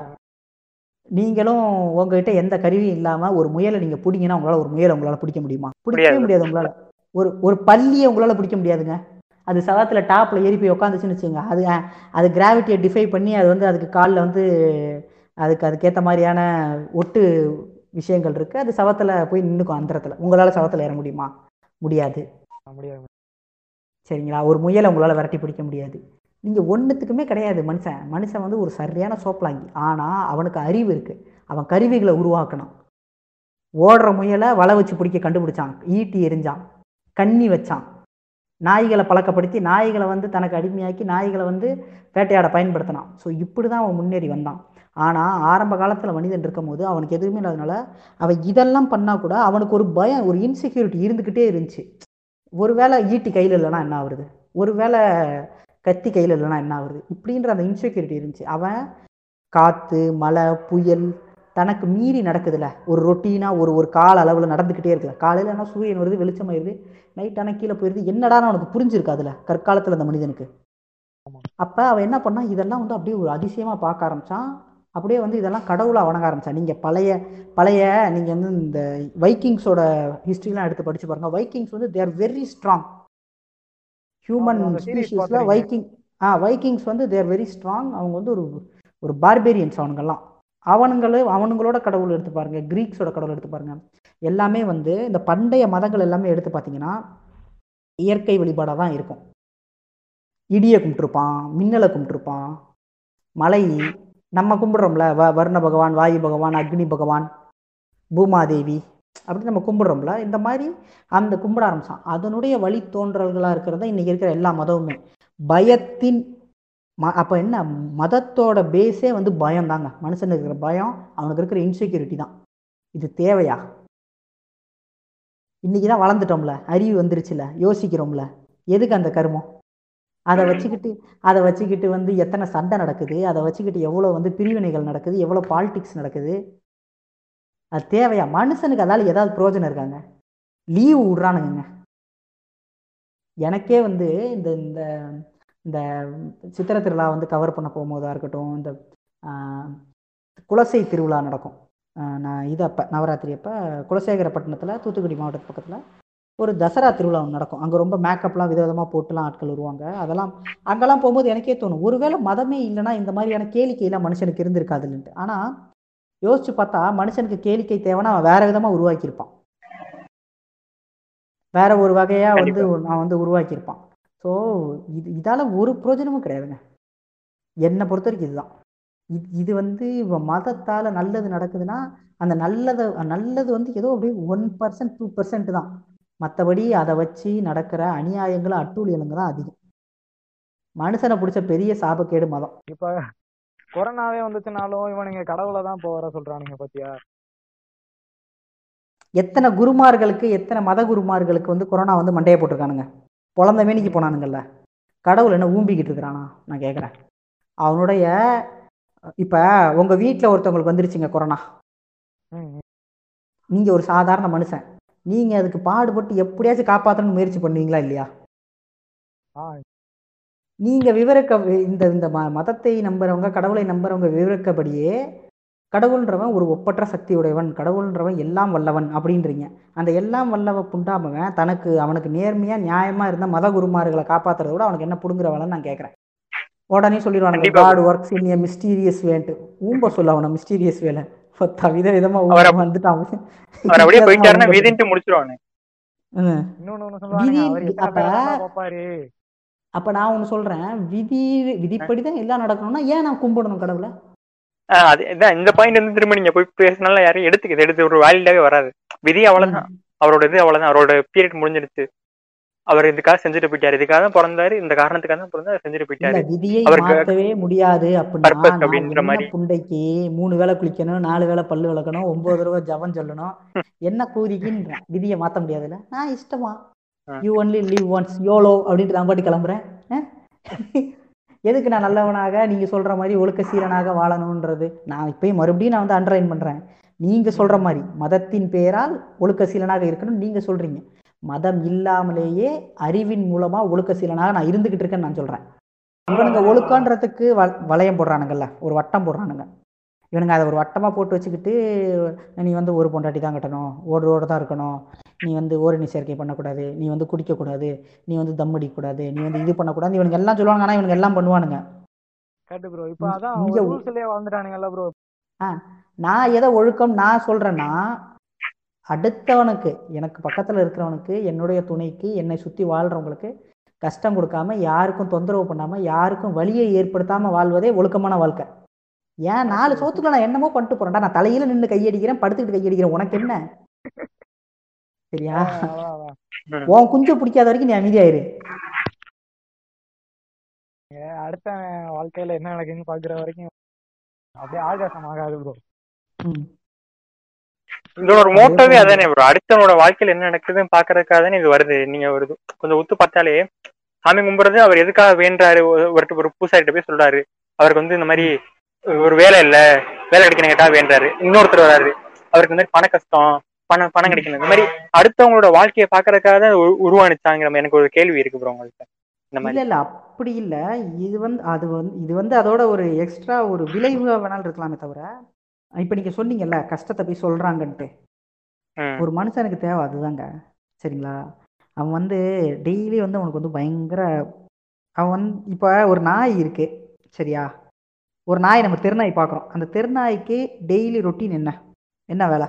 நீங்களும் உங்ககிட்ட எந்த கருவியும் இல்லாமல் ஒரு முயலை நீங்கள் பிடிங்கன்னா உங்களால் ஒரு முயலை உங்களால் பிடிக்க முடியுமா? பிடிக்கவே முடியாது. உங்களால். ஒரு ஒரு பல்லியை உங்களால் பிடிக்க முடியாதுங்க. அது சவத்தில் டாப்பில் ஏறி போய் உட்காந்துச்சுன்னு வச்சுங்க அது அது கிராவிட்டியை டிஃபை பண்ணி அது வந்து அதுக்கு காலில் வந்து அதுக்கு அதுக்கேற்ற மாதிரியான ஒட்டு விஷயங்கள் இருக்குது அது சவத்தில் போய் நின்றுக்கும் அந்தரத்தில் உங்களால் சவத்தில் ஏற முடியுமா? முடியாது. சரிங்களா? ஒரு முயலை உங்களால் விரட்டி பிடிக்க முடியாது. நீங்கள் ஒன்றுத்துக்குமே கிடையாது மனுஷன். மனுஷன் வந்து ஒரு சரியான சோப்பலாங்கி. ஆனால் அவனுக்கு அறிவு இருக்குது அவன் கருவிகளை உருவாக்கணும். ஓடுற முயலை வலை வச்சு பிடிக்க கண்டுபிடிச்சான். ஈட்டி எரிஞ்சான் கண்ணி வச்சான். நாய்களை பழக்கப்படுத்தி நாய்களை வந்து தனக்கு அடிமையாக்கி நாய்களை வந்து வேட்டையாட பயன்படுத்தினான். ஸோ இப்படி தான் அவன் முன்னேறி வந்தான். ஆனால் ஆரம்ப காலத்தில் மனிதன் இருக்கும்போது அவனுக்கு எதுவுமே இல்லாதனால அவன் இதெல்லாம் பண்ணால் கூட அவனுக்கு ஒரு பயம் ஒரு இன்செக்யூரிட்டி இருந்துக்கிட்டே இருந்துச்சு. ஒருவேளை ஈட்டி கையில் இல்லைன்னா என்ன ஆகுறது? ஒருவேளை கத்தி கையில் இல்லைன்னா என்ன ஆகுறது? இப்படின்ற அந்த இன்செக்யூரிட்டி இருந்துச்சு. அவன் காற்று மழை புயல் தனக்கு மீறி நடக்குதுல்ல. ஒரு ரொட்டீனாக ஒரு ஒரு கால அளவில் நடந்துக்கிட்டே இருக்குல்ல. காலையில் என்ன சூரியன் வருது வெளிச்சமாயிருது நைட் ஆனால் கீழே போயிருது. என்னடான்னு அவனுக்கு புரிஞ்சிருக்கு அதில் கற்காலத்தில் அந்த மனிதனுக்கு. அப்போ அவன் என்ன பண்ணான்? இதெல்லாம் வந்து அப்படியே ஒரு அதிசயமாக பார்க்க ஆரம்பிச்சான். அப்படியே வந்து இதெல்லாம் கடவுளாக வணங்க ஆரம்பிச்சான். நீங்கள் பழைய பழைய நீங்கள் வந்து இந்த வைக்கிங்ஸோட ஹிஸ்ட்ரிலாம் எடுத்து படிச்சு பாருங்க. வைக்கிங்ஸ் வந்து தேர் வெரி ஸ்ட்ராங் ஹியூமன் ஸ்பீஷிஸில். வைக்கிங் ஆ வைக்கிங்ஸ் வந்து தேர் வெரி ஸ்ட்ராங் அவங்க வந்து ஒரு ஒரு பார்பேரியன்ஸ் அவனுங்கெல்லாம். அவனுங்களும் அவனுங்களோட கடவுள் எடுத்து பாருங்க. கிரீக்ஸோட கடவுள் எடுத்து பாருங்க. எல்லாமே வந்து இந்த பண்டைய மதங்கள் எல்லாமே எடுத்து பார்த்தீங்கன்னா இயற்கை வழிபாடாக தான் இருக்கும். இடியை கும்பிட்டுருப்பான் மின்னலை கும்பிட்டுருப்பான் மலை நம்ம கும்பிடுறோம்ல வ வர்ண பகவான் வாயு பகவான் அக்னி பகவான் பூமாதேவி அப்படின்னு நம்ம கும்பிடுறோம்ல இந்த மாதிரி அந்த கும்பிட ஆரம்பிச்சோம் அதனுடைய வழி தோன்றல்களாக இருக்கிறது இன்னைக்கு இருக்கிற எல்லா மதமுமே. பயத்தின் ம அப்போ என்ன? மதத்தோட பேஸே வந்து பயம் தாங்க மனுஷனுக்கு இருக்கிற பயம் அவனுக்கு இருக்கிற இன்செக்யூரிட்டி தான். இது தேவையா? இன்னைக்கு தான் வளர்ந்துட்டோம்ல அறிவு வந்துருச்சுல யோசிக்கிறோம்ல. எதுக்கு அந்த கருமம்? அதை வச்சுக்கிட்டு அதை வச்சுக்கிட்டு வந்து எத்தனை சண்டை நடக்குது? அதை வச்சுக்கிட்டு எவ்வளோ வந்து பிரிவினைகள் நடக்குது? எவ்வளோ பாலிடிக்ஸ் நடக்குது? அது தேவையா? மனுஷனுக்கு அதால ஏதாவது பிரயோஜனம் இருக்காங்க. லீவு விட்றானுங்க எனக்கே வந்து இந்த இந்த இந்த சித்திரை திருவிழா வந்து கவர் பண்ண போகும்போதா இருக்கட்டும் இந்த குலசை திருவிழா நடக்கும். நான் இது அப்போ நவராத்திரி அப்போ குலசேகரப்பட்டினத்தில் தூத்துக்குடி மாவட்டத்து பக்கத்தில் ஒரு தசரா திருவிழா ஒன்று நடக்கும். அங்கே ரொம்ப மேக்கப்லாம் விதவிதமாக போட்டுலாம் ஆட்கள் வருவாங்க. அதெல்லாம் அங்கெல்லாம் போகும்போது எனக்கே தோணும். ஒருவேளை மதமே இல்லைன்னா இந்த மாதிரியான கேளிக்கையெல்லாம் மனுஷனுக்கு இருந்திருக்காதுன்ட்டு ஆனால் யோசிச்சு பார்த்தா மனுஷனுக்கு கேளிக்கை தேவைன்னா அவன் வேற விதமாக உருவாக்கியிருப்பான். வேற ஒரு வகையா வந்து நான் வந்து உருவாக்கியிருப்பான். ஸோ இது இதால ஒரு பிரயோஜனமும் கிடையாதுங்க. என்னை பொறுத்த வரைக்கும் இதுதான். இது வந்து மதத்தால நல்லது நடக்குதுன்னா அந்த நல்லதை நல்லது வந்து ஏதோ அப்படியே ஒன் பர்சன்ட் டூ பர்சன்ட் தான். மற்றபடி அதை வச்சு நடக்கிற அநியாயங்களும் அட்டூழியலுங்க தான் அதிகம். மனுஷனை பிடிச்ச பெரிய சாபக்கேடு மதம். இப்ப கொரோனாவே வந்துச்சுனாலும் இவனுங்க கடவுளை தான் இப்போ வர சொல்றானுங்க பாத்தியா? எத்தனை குருமார்களுக்கு எத்தனை மத குருமார்களுக்கு வந்து கொரோனா வந்து மண்டையை போட்டிருக்கானுங்க? பொழந்த மேனிக்கு போனானுங்கல்ல கடவுள் என்ன ஊம்பிக்கிட்டு இருக்கிறானா? நான் கேட்குறேன் அவனுடைய இப்போ உங்கள் வீட்டில் ஒருத்தவங்களுக்கு வந்துருச்சுங்க கொரோனா. நீங்கள் ஒரு சாதாரண மனுஷன். நீங்கள் அதுக்கு பாடுபட்டு எப்படியாச்சும் காப்பாற்றணும்னு முயற்சி பண்ணுவீங்களா இல்லையா? நீங்கள் விவரிக்க இந்த இந்த ம மதத்தை நம்புறவங்க கடவுளை நம்புறவங்க விவரிக்கபடியே கடவுள்ன்றவன் ஒரு ஒப்பற்ற சக்தி உடையவன் கடவுள்ன்றவன் எல்லாம் வல்லவன் அப்படின்றீங்க. அந்த எல்லாம் வல்லவ புண்டாமவன் தனக்கு அவனுக்கு நேர்மையாக நியாயமாக இருந்த மத குருமார்களை காப்பாத்துறத விட அவனுக்கு என்ன புடுங்குற வேலைன்னு நான் கேட்குறேன் உடனே சொல்லிடுவானுங்க. God works in a mysterious வேன்ட்டு ஊம்ப சொல்ல அவனை மிஸ்டீரியஸ் வேலை வித விதமா வந்துட்டான் அவர் அப்படியே <laughs> போயிட்டாருன்னா விதின்ட்டு முடிச்சிருவானு. இன்னொன்னு ஒண்ணு எத்தனை அப்ப- நான் ஒன்று சொல்றேன் விதி விதிப்படி தான் எல்லாம் நடக்கணும்னா ஏன் நான் கும்பிடணும் கடவுளை? அது இதான் இந்த பாயிண்ட் வந்து திரும்ப நீங்க போய் பேசினாலும் யாரும் எடுத்துக்கிது எடுத்து ஒரு வேலிடாவே வராது. விதி அவ்வளவுதான். அவரோட இது அவ்வளவுதான். அவரோட பீரியட் முடிஞ்சிடுச்சு. அவர் இதுக்காக செஞ்சுட்டு போயிட்டாரு. இதுக்காக தான் பிறந்தாரு. இந்த காரணத்துக்காக தான் பிறந்தாரு. செஞ்சுட்டு போயிட்டாரு. விதியை மாத்தவே முடியாது அப்படின்ற மாதிரி. புண்டைக்கு மூணு வேளை குளிக்கணும் நாலு வேளை பல்லு விளக்கணும் ஒன்பது தடவை ஜபம் சொல்லணும் <laughs> என்ன கூதிக்குன்ற விதியை மாத்த முடியாதுல்ல? நான் இஷ்டமா. You only live once YOLO அப்படின்ட்டு நான் பாட்டு கிளம்புறேன். எதுக்கு நான் நல்லவனாக நீங்க சொல்ற மாதிரி ஒழுக்க சீரனாக வாழணுன்றது நான் இப்பயும் மறுபடியும் நான் வந்து அண்டர்லைன் பண்றேன். நீங்க சொல்ற மாதிரி மதத்தின் பெயரால் ஒழுக்க சீலனாக இருக்கணும் நீங்க சொல்றீங்க. மதம் இல்லாமலேயே அறிவின் மூலமா ஒழுக்க சீலனாக நான் இருந்துகிட்டு இருக்கேன்னு நான் சொல்றேன். இவனுங்க ஒழுக்கன்றதுக்கு வ வளையம் போடுறானுங்கல்ல ஒரு வட்டம் போடுறானுங்க. இவனுங்க அதை ஒரு வட்டமாக போட்டு வச்சுக்கிட்டு நீ வந்து ஒரு பொண்டாட்டி தான் கட்டணும். ஒரு ரோடு தான் இருக்கணும். நீ வந்து ஓரணி சேர்க்கை பண்ணக்கூடாது. நீ வந்து குடிக்கக்கூடாது. நீ வந்து தம் அடிக்கக்கூடாது. நீ வந்து இது பண்ணக்கூடாது இவனுங்க எல்லாம் சொல்லுவாங்க ஆனால் இவனுங்க எல்லாம் பண்ணுவானுங்க. கேட்டு ப்ரோ இப்ப அதான் ரூல்ஸ்லயே வாழ்ந்துட்டானுங்கல்ல ப்ரோ நான் எதை ஒழுக்கம் நான் சொல்றேன்னா அடுத்தவனுக்கு எனக்கு பக்கத்துல இருக்கிறவனுக்கு என்னுடைய துணைக்கு என்னை சுத்தி வாழ்றவங்களுக்கு கஷ்டம் கொடுக்காம யாருக்கும் தொந்தரவு பண்ணாம யாருக்கும் வலியை ஏற்படுத்தாம வாழ்வதே ஒழுக்கமான வாழ்க்கை. ஏன் நாலு சோத்துக்குள்ள நான் என்னமோ பண்ணிட்டு போறேன்டா. நான் தலையில நின்று கையடிக்கிறேன் படுத்துக்கிட்டு கையடிக்கிறேன் உனக்கு என்ன? சரியா. உன் குஞ்சு பிடிக்காத வரைக்கும் நீ அமைதியாயிரு அடுத்த வாழ்க்கையில என்ன நடக்குதுன்னு பாக்குற வரைக்கும் அப்படியே ஆகாசம் ஆகாது ப்ரோ ம். இதோட மோட்டோவே அதானே ப்ரோ அடுத்தவனோட வாழ்க்கையில என்ன நடக்குதுன்னு பாக்குறதுக்காக தானே இது வருது. நீங்க ஒரு கொஞ்சம் உத்து பார்த்தாலே சாமி கும்பிடுறது அவர் எதுக்காக வேண்டாரு ஒரு ஒரு பூசாரிட்ட போய் சொல்றாரு. அவருக்கு வந்து இந்த மாதிரி ஒரு வேலை இல்ல வேலை கிடைக்கணும் கேட்டா வேண்டாரு. இன்னொருத்தர் வராரு. அவருக்கு இந்த மாதிரி பண கஷ்டம் பணம் பணம் கிடைக்கணும். இந்த மாதிரி அடுத்தவங்களோட வாழ்க்கையை பாக்குறதுக்காக தான் உரு- உருவானுச்சாங்கிற எனக்கு ஒரு கேள்வி இருக்கு ப்ரோ உங்களுக்கு இந்த மாதிரி. இல்ல இல்ல அப்படி இல்ல. இது வந்து அது வந்து இது வந்து அதோட ஒரு எக்ஸ்ட்ரா ஒரு விளைவு வேணாலும் இருக்கலாமே தவிர இப்ப நீங்க சொன்னீங்கல்ல கஷ்டத்தை போய் சொல்றாங்கன்ட்டு. ஒரு மனுஷனுக்கு தேவை அதுதாங்க. சரிங்களா? அவன் வந்து டெய்லி வந்து அவனுக்கு வந்து பயங்கர அவன் வந்து இப்போ ஒரு நாய் இருக்கு. சரியா? ஒரு நாய் நம்ம தெருநாய் பார்க்குறோம். அந்த தெருநாய்க்கு டெய்லி ரொட்டீன் என்ன? என்ன வேலை?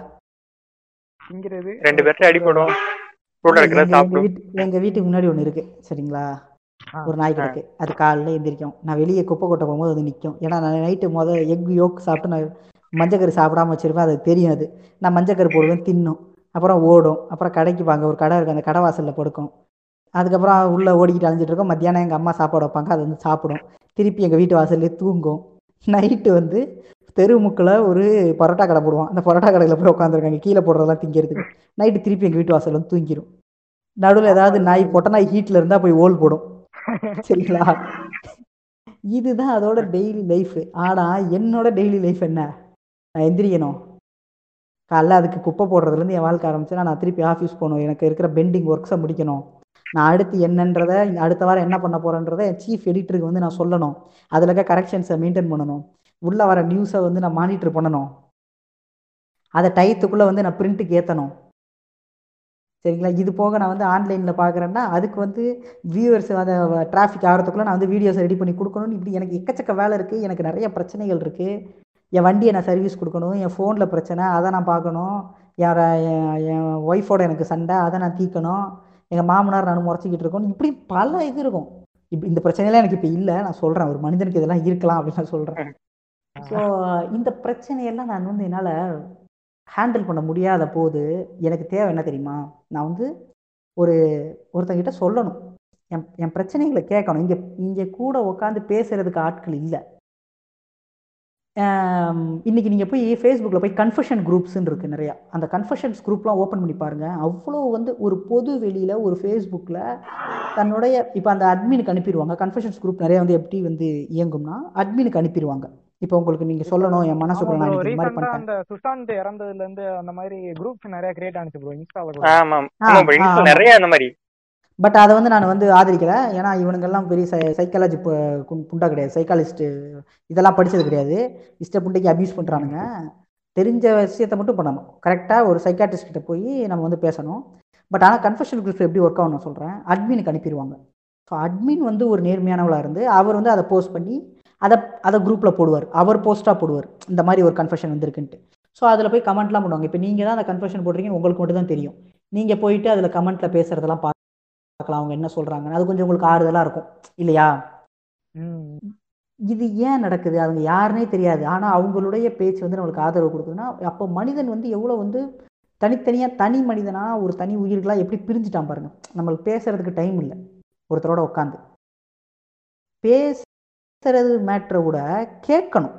ரெண்டு பேர்ட்ட அடிபடும் எங்க- வீட்டுக்கு முன்னாடி ஒன்று இருக்கு. சரிங்களா. ஒரு நாய் கிடக்கு. அது காலைல எந்திரிக்கும். நான் வெளியே குப்பை கொட்ட போகும்போது அது நிற்கும் ஏன்னா நான் நைட்டு முத எக் யோக் சாப்பிட்டு நான் மஞ்சக்கரு சாப்பிடாம வச்சிருப்பேன். அது தெரியும் அது. நான் மஞ்சக்கரு போடுவேன் தின்னும். அப்புறம் ஓடும். அப்புறம் கடைக்கு வாங்க. ஒரு கடை இருக்கு. அந்த கடை வாசல்ல படுக்கும். அதுக்கப்புறம் உள்ள ஓடிக்கிட்டு அலைஞ்சிட்டு இருக்கோம். மத்தியானம் எங்கள் அம்மா சாப்பாடு வைப்பாங்க. அது வந்து சாப்பிடும். திருப்பி எங்கள் வீட்டு வாசல்லே தூங்கும். நைட்டு வந்து தெருமுக்கில் ஒரு பரோட்டா கடை போடுவான். அந்த பரோட்டா கடையில் போய் உட்காந்துருக்காங்க கீழே போடுறதெல்லாம் திங்கிறதுக்கு. நைட்டு திருப்பி எங்கள் வீட்டு வாசல் வந்து தூங்கிடும் நடுவில் ஏதாவது நாய் பொட்ட நாய் ஹீட்டில் இருந்தால் போய் ஓல் போடும். சரிங்களா? இதுதான் அதோட டெய்லி லைஃப் ஆனால் என்னோட டெய்லி லைஃப் என்ன? நான் எந்திரிக்கணும். காலைல அதுக்கு குப்பை போடுறதுலேருந்து என் வாழ்க்கை ஆரம்பிச்சுன்னா நான் திருப்பி ஆஃபீஸ் போகணும். எனக்கு இருக்கிற பெண்டிங் ஒர்க்ஸை முடிக்கணும். நான் அடுத்து என்னன்றத அடுத்த வாரம் என்ன பண்ண போகிறேன்றதை என் சீஃப் எடிட்டருக்கு வந்து நான் சொல்லணும். அதில் இருக்க கரெக்ஷன்ஸை மெயின்டைன் பண்ணணும். உள்ளே வர நியூஸை வந்து நான் மானிட்டர் பண்ணணும். அதை டயத்துக்குள்ளே வந்து நான் பிரிண்ட்டுக்கு ஏற்றணும் சரிங்களா? இது போக நான் வந்து ஆன்லைனில் பார்க்குறேன்னா அதுக்கு வந்து வியூவர்ஸ் அந்த டிராஃபிக் ஆகிறதுக்குள்ளே நான் வந்து வீடியோஸ் ரெடி பண்ணி கொடுக்கணும்னு இப்படி எனக்கு எக்கச்சக்க வேலை இருக்குது எனக்கு நிறைய பிரச்சனைகள் இருக்குது என் வண்டியை நான் சர்வீஸ் கொடுக்கணும். என் ஃபோனில் பிரச்சனை அதை நான் பார்க்கணும். என் என் ஒய்ஃபோட எனக்கு சண்டை அதை நான் தீர்க்கணும். எங்கள் மாமனார் நானும் முறைச்சிக்கிட்டு இருக்கணும் இப்படி பல இது இருக்கும். இப்போ இந்த பிரச்சனையெல்லாம் எனக்கு இப்போ இல்லை. நான் சொல்கிறேன் ஒரு மனிதனுக்கு இதெல்லாம் இருக்கலாம் அப்படின்னு நான் சொல்கிறேன் ஸோ இந்த பிரச்சனையெல்லாம் நான் வந்து என்னால் ஹேண்டில் பண்ண முடியாத போது எனக்கு தேவை என்ன தெரியுமா? நான் வந்து ஒரு ஒருத்தங்கிட்ட சொல்லணும். என் என் பிரச்சனைகளை கேட்கணும். இங்கே இங்கே கூட உட்காந்து பேசுறதுக்கு ஆட்கள் இல்லை. இன்னைக்கு நீங்கள் போய் ஃபேஸ்புக்கில் போய் கன்ஃபஷன் குரூப்ஸ்ன்னு இருக்குது நிறையா. அந்த கன்ஃபஷன்ஸ் குரூப்லாம் ஓப்பன் பண்ணி பாருங்கள் அவ்வளோ வந்து ஒரு பொது வெளியில் ஒரு ஃபேஸ்புக்கில் தன்னுடைய இப்போ அந்த அட்மினுக்கு அனுப்பிடுவாங்க. கன்ஃபஷன்ஸ் குரூப் நிறைய வந்து எப்படி வந்து இயங்கும்னா அட்மினுக்கு அனுப்பிடுவாங்க. இப்போ உங்களுக்கு நீங்கள் சொல்லணும் என் மனசுக்குள்ள நான் ப்ரோ இன்னைக்கு இந்த மாதிரி ரீசெண்டா பண்ணிட்டேன். அந்த சுஷாந்த் இறந்ததுல இருந்து அந்த மாதிரி குரூப்ஸ் நிறைய கிரியேட் ஆனிச்சு ப்ரோ இன்ஸ்டால ஆமா. நிறைய அந்த மாதிரி. பட் அதை வந்து நான் வந்து ஆதரிக்கிறேன் ஏன்னா இவனுங்கெல்லாம் பெரிய சை சைக்காலஜி புண்டா கிடையாது. சைக்காலஜிஸ்ட் இதெல்லாம் படித்தது கிடையாது. இஷ்ட புண்டைக்கு அபியூஸ் பண்ணுறானுங்க தெரிஞ்ச விஷயத்த மட்டும் பண்ணணும். கரெக்டாக ஒரு சைக்காட்ரிஸ்ட் கிட்ட போய் நம்ம வந்து பேசணும். பட் ஆனால் கன்ஃபெஷன் குரூப் எப்படி ஒர்க் ஆகணும் சொல்கிறேன் அட்மினுக்கு அனுப்பிடுவாங்க ஸோ அட்மின் வந்து ஒரு நேர்மையானவளாக இருந்து அவர் வந்து அதை போஸ்ட் பண்ணி அதை அதை குரூப்பில் போடுவார். அவர் போஸ்ட்டாக போடுவார். இந்த மாதிரி ஒரு கன்ஃபெஷன் வந்திருக்குன்ட்டு. ஸோ அதில் போய் கமெண்ட்லாம் பண்ணுவாங்க. இப்போ நீங்கள் தான் அந்த கன்ஃபெஷன் போடுறீங்க உங்களுக்கு மட்டும் தான் தெரியும். நீங்கள் போயிட்டு அதில் கமெண்ட்டில் பேசுகிறதெல்லாம் பார்த்து பார்க்கலாம் அவங்க என்ன சொல்கிறாங்கன்னு அது கொஞ்சம் உங்களுக்கு ஆறுதலாக இருக்கும். இல்லையா? இது ஏன் நடக்குது? அவங்க யாருனே தெரியாது. ஆனால் அவங்களுடைய பேச்சு வந்து நம்மளுக்கு ஆதரவு கொடுக்குதுன்னா அப்போ மனிதன் வந்து எவ்வளோ வந்து தனித்தனியாக தனி மனிதனா ஒரு தனி உயிர்களாக எப்படி பிரிஞ்சுட்டான் பாருங்க. நம்மளுக்கு பேசுறதுக்கு டைம் இல்லை. ஒருத்தரோட உட்காந்து பேசுறது மேட்ரை கூட கேட்கணும்.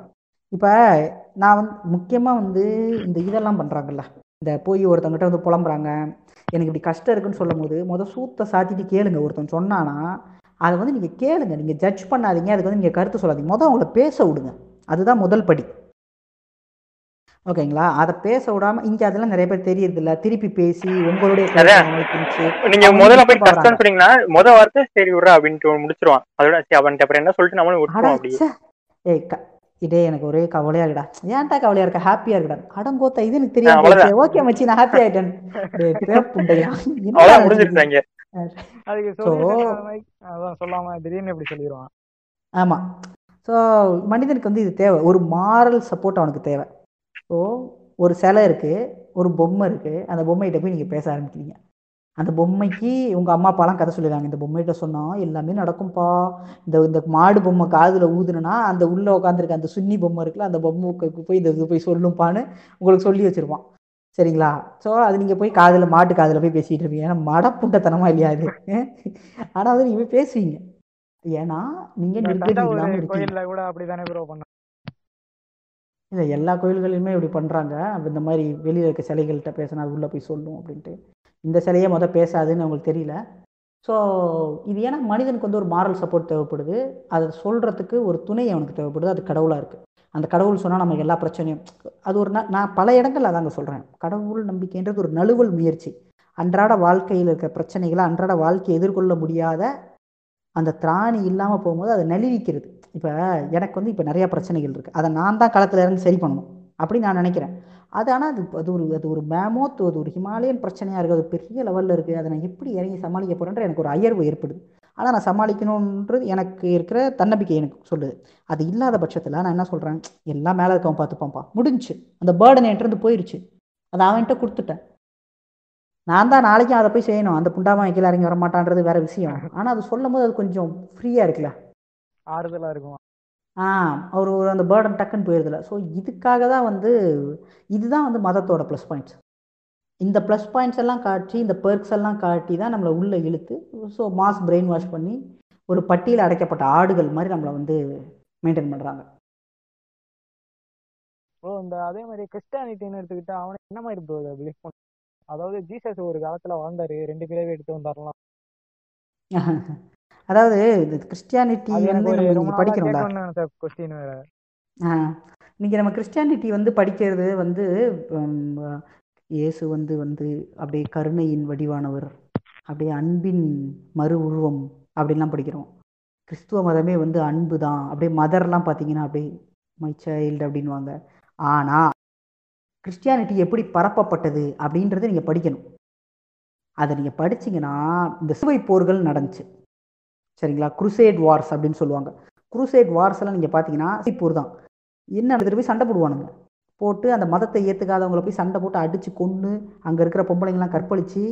இப்போ நான் வந்து முக்கியமாக வந்து இந்த இதெல்லாம் பண்ணுறாங்கல்ல இந்த போய் ஒருத்தவங்ககிட்ட வந்து புலம்புறாங்க. எனக்கு இப்படி கஷ்டம் இருக்குன்னு சொல்லும் போது முத சூத்தை சாத்திட்டு கேளுங்க. ஒருத்தன் சொன்னானா அதை வந்து நீங்கள் கேளுங்க. நீங்கள் ஜட்ஜ் பண்ணாதீங்க. அதுக்கு வந்து நீங்கள் கருத்து சொல்லாதீங்க. முதல் அவங்கள பேச விடுங்க. அதுதான் முதல் படி. ஓகேங்களா? அதை பேச விடாம இங்கே அதெல்லாம் நிறைய பேர் தெரியறதில்ல. திருப்பி பேசி உங்களுடைய நீங்க முதல்ல போய். கஷ்டம்னு சொன்னீங்கன்னா முத வார்த்தை சரி விட்றா அப்படின்ட்டு முடிச்சிருவான். அதோட அவன்கிட்ட அப்புறம் என்ன சொல்லிட்டு நம்மளும் விட்டுருவோம் அப்படி அடச்சே. ஏய் க இதே எனக்கு ஒரே கவலையா இருக்குடா. ஏன்டா கவலையா இருக்க? ஹாப்பியா இருக்கடா. அடங்கோத்த இது எனக்கு தெரியாது அவ்வளவுதான். ஓகே மச்சி நான் ஹாப்பி ஆயிட்டேன். <laughs> சொல்லாம திடீர்னு இப்படி சொல்லிடுவான் ஆமா. ஸோ மனிதனுக்கு வந்து இது தேவை. ஒரு மாரல் சப்போர்ட் அவனுக்கு தேவை. ஸோ ஒரு சிலை இருக்கு ஒரு பொம்மை இருக்கு. அந்த பொம்மைகிட்ட போய் நீங்க பேச ஆரம்பிக்கிறீங்க. அந்த பொம்மைக்கு உங்க அம்மா அப்பாலாம் கதை சொல்லிடுறாங்க. இந்த பொம்மைகிட்ட சொன்னா எல்லாமே நடக்கும்பா. இந்த இந்த மாடு பொம்மை காதுல ஊதுனா அந்த உள்ள உட்காந்துருக்க அந்த சுன்னி பொம்மை இருக்குல்ல அந்த பொம்மைக்கு போய் இந்த இது போய் சொல்லும்பான்னு உங்களுக்கு சொல்லி வச்சிருப்பான். சரிங்களா? ஸோ அது நீங்கள் போய் காதில் மாட்டு காதில் போய் பேசிகிட்டு இருப்பீங்க. ஏன்னா மடப்புண்டத்தனமா இல்லையா அது? ஆனால் வந்து நீங்கள் போய் பேசுவீங்க. ஏன்னா நீங்கள் கோயில்ல கூட அப்படிதானே ப்ரோ பண்ண இல்லை எல்லா கோயில்களிலுமே இப்படி பண்ணுறாங்க இந்த மாதிரி வெளியில் இருக்க சிலைகள்கிட்ட பேசினா அது உள்ளே போய் சொல்லும் அப்படின்ட்டு. இந்த சிலையே மொதல் பேசாதுன்னு அவங்களுக்கு தெரியல. ஸோ இது ஏன்னா மனிதனுக்கு வந்து ஒரு மாரல் சப்போர்ட் தேவைப்படுது. அதை சொல்கிறதுக்கு ஒரு துணை அவனுக்கு தேவைப்படுது. அது கடவுளாக இருக்குது அந்த கடவுள் சொன்னால் நமக்கு எல்லா பிரச்சனையும் அது ஒரு நான் பல இடங்கள் அதாங்க சொல்கிறேன் கடவுள் நம்பிக்கைன்றது ஒரு நழுவல் முயற்சி. அன்றாட வாழ்க்கையில் இருக்க பிரச்சனைகளை அன்றாட வாழ்க்கையை எதிர்கொள்ள முடியாத அந்த திராணி இல்லாமல் போகும்போது அதை நலிவிக்கிறது இப்போ எனக்கு வந்து இப்போ நிறையா பிரச்சனைகள் இருக்குது அதை நான் தான் களத்தில் இருந்து சரி பண்ணணும் அப்படி நான் நினைக்கிறேன். அது ஆனால் அது அது ஒரு அது ஒரு மேமோத் அது ஒரு ஹிமாலயன் பிரச்சனையாக இருக்குது அது பெரிய லெவலில் இருக்குது அதை நான் எப்படி இறங்கி சமாளிக்க போகிறேன்ற எனக்கு ஒரு அயர்வு ஏற்படுது. ஆனால் நான் சமாளிக்கணுன்றது எனக்கு இருக்கிற தன்னம்பிக்கை எனக்கு சொல்லுது. அது இல்லாத பட்சத்தில் நான் என்ன சொல்கிறேன் எல்லாம் மேலே இருக்கவன் பார்த்துப்பான்ப்பா. முடிஞ்சுச்சு. அந்த பேர்டன் என்கிட்ட போயிடுச்சு அதை அவன்கிட்ட கொடுத்துட்டேன். நான் தான் நாளைக்கும் அதை போய் செய்யணும். அந்த புண்டாம கீழே இறங்கி வர மாட்டான்றது வேற விஷயம். <laughs> ஆனால் அது சொல்லும் போது அது கொஞ்சம் ஃப்ரீயாக இருக்குல்ல. ஆறுதலா இருக்கும். ஆ அவர் ஒரு அந்த பேர்டன் டக்குன்னு போயிருதுல ஸோ இதுக்காக தான் வந்து இதுதான் வந்து மதத்தோட ப்ளஸ் பாயிண்ட்ஸ் இந்த ப்ளஸ் பாயிண்ட்ஸ் எல்லாம் காட்டி இந்த பெர்க்ஸ் எல்லாம் காட்டி தான் நம்மளை உள்ளே இழுத்து ஸோ மாஸ் பிரெயின் வாஷ் பண்ணி ஒரு பட்டியல் அடைக்கப்பட்ட ஆடுகள் மாதிரி நம்மளை வந்து மெயின்டைன் பண்ணுறாங்க ப்ரோ இந்த அதே மாதிரி கிறிஸ்டியானிட்டின்னு எடுத்துக்கிட்டா அவனை என்ன மாதிரி பிலீவ் பண்ண? அதாவது ஜீசஸ் ஒரு காலத்துல வாழ்ந்தாரு. ரெண்டு பிறவி எடுத்து வந்தாரலாம். <laughs> அதாவது இந்த கிறிஸ்டியானிட்டி வந்து நம்ம படிக்கிறோம்ல. கொஸ்டின் வேற. இன்னைக்கு நம்ம கிறிஸ்டியானிட்டி வந்து படிக்கிறது வந்து இயேசு வந்து வந்து அப்படியே கருணையின் வடிவானவர். அப்படியே அன்பின் மறு உருவம் அப்படின்லாம் படிக்கிறோம். கிறிஸ்துவ மதமே வந்து அன்பு தான் அப்படியே மதர்லாம் பார்த்தீங்கன்னா அப்படியே மை சைல்டு அப்படின்வாங்க ஆனால் கிறிஸ்டியானிட்டி எப்படி பரப்பப்பட்டது அப்படின்றத நீங்கள் படிக்கணும். அதை நீங்கள் படிச்சீங்கன்னா இந்த சிலுவை போர்கள் நடந்துச்சு. சரிங்களா? குருசேட் வார்ஸ் அப்படின்னு சொல்லுவாங்க. குருசேட் வார்ஸ் எல்லாம் நீங்கள் பார்த்தீங்கன்னா போர் தான். என்ன போய் சண்டை போடுவானுங்க. போட்டு அந்த மதத்தை ஏற்றுக்காதவங்களை போய் சண்டை போட்டு அடித்து கொன்று அங்கே இருக்கிற பொம்பளைங்கள்லாம் கற்பழித்து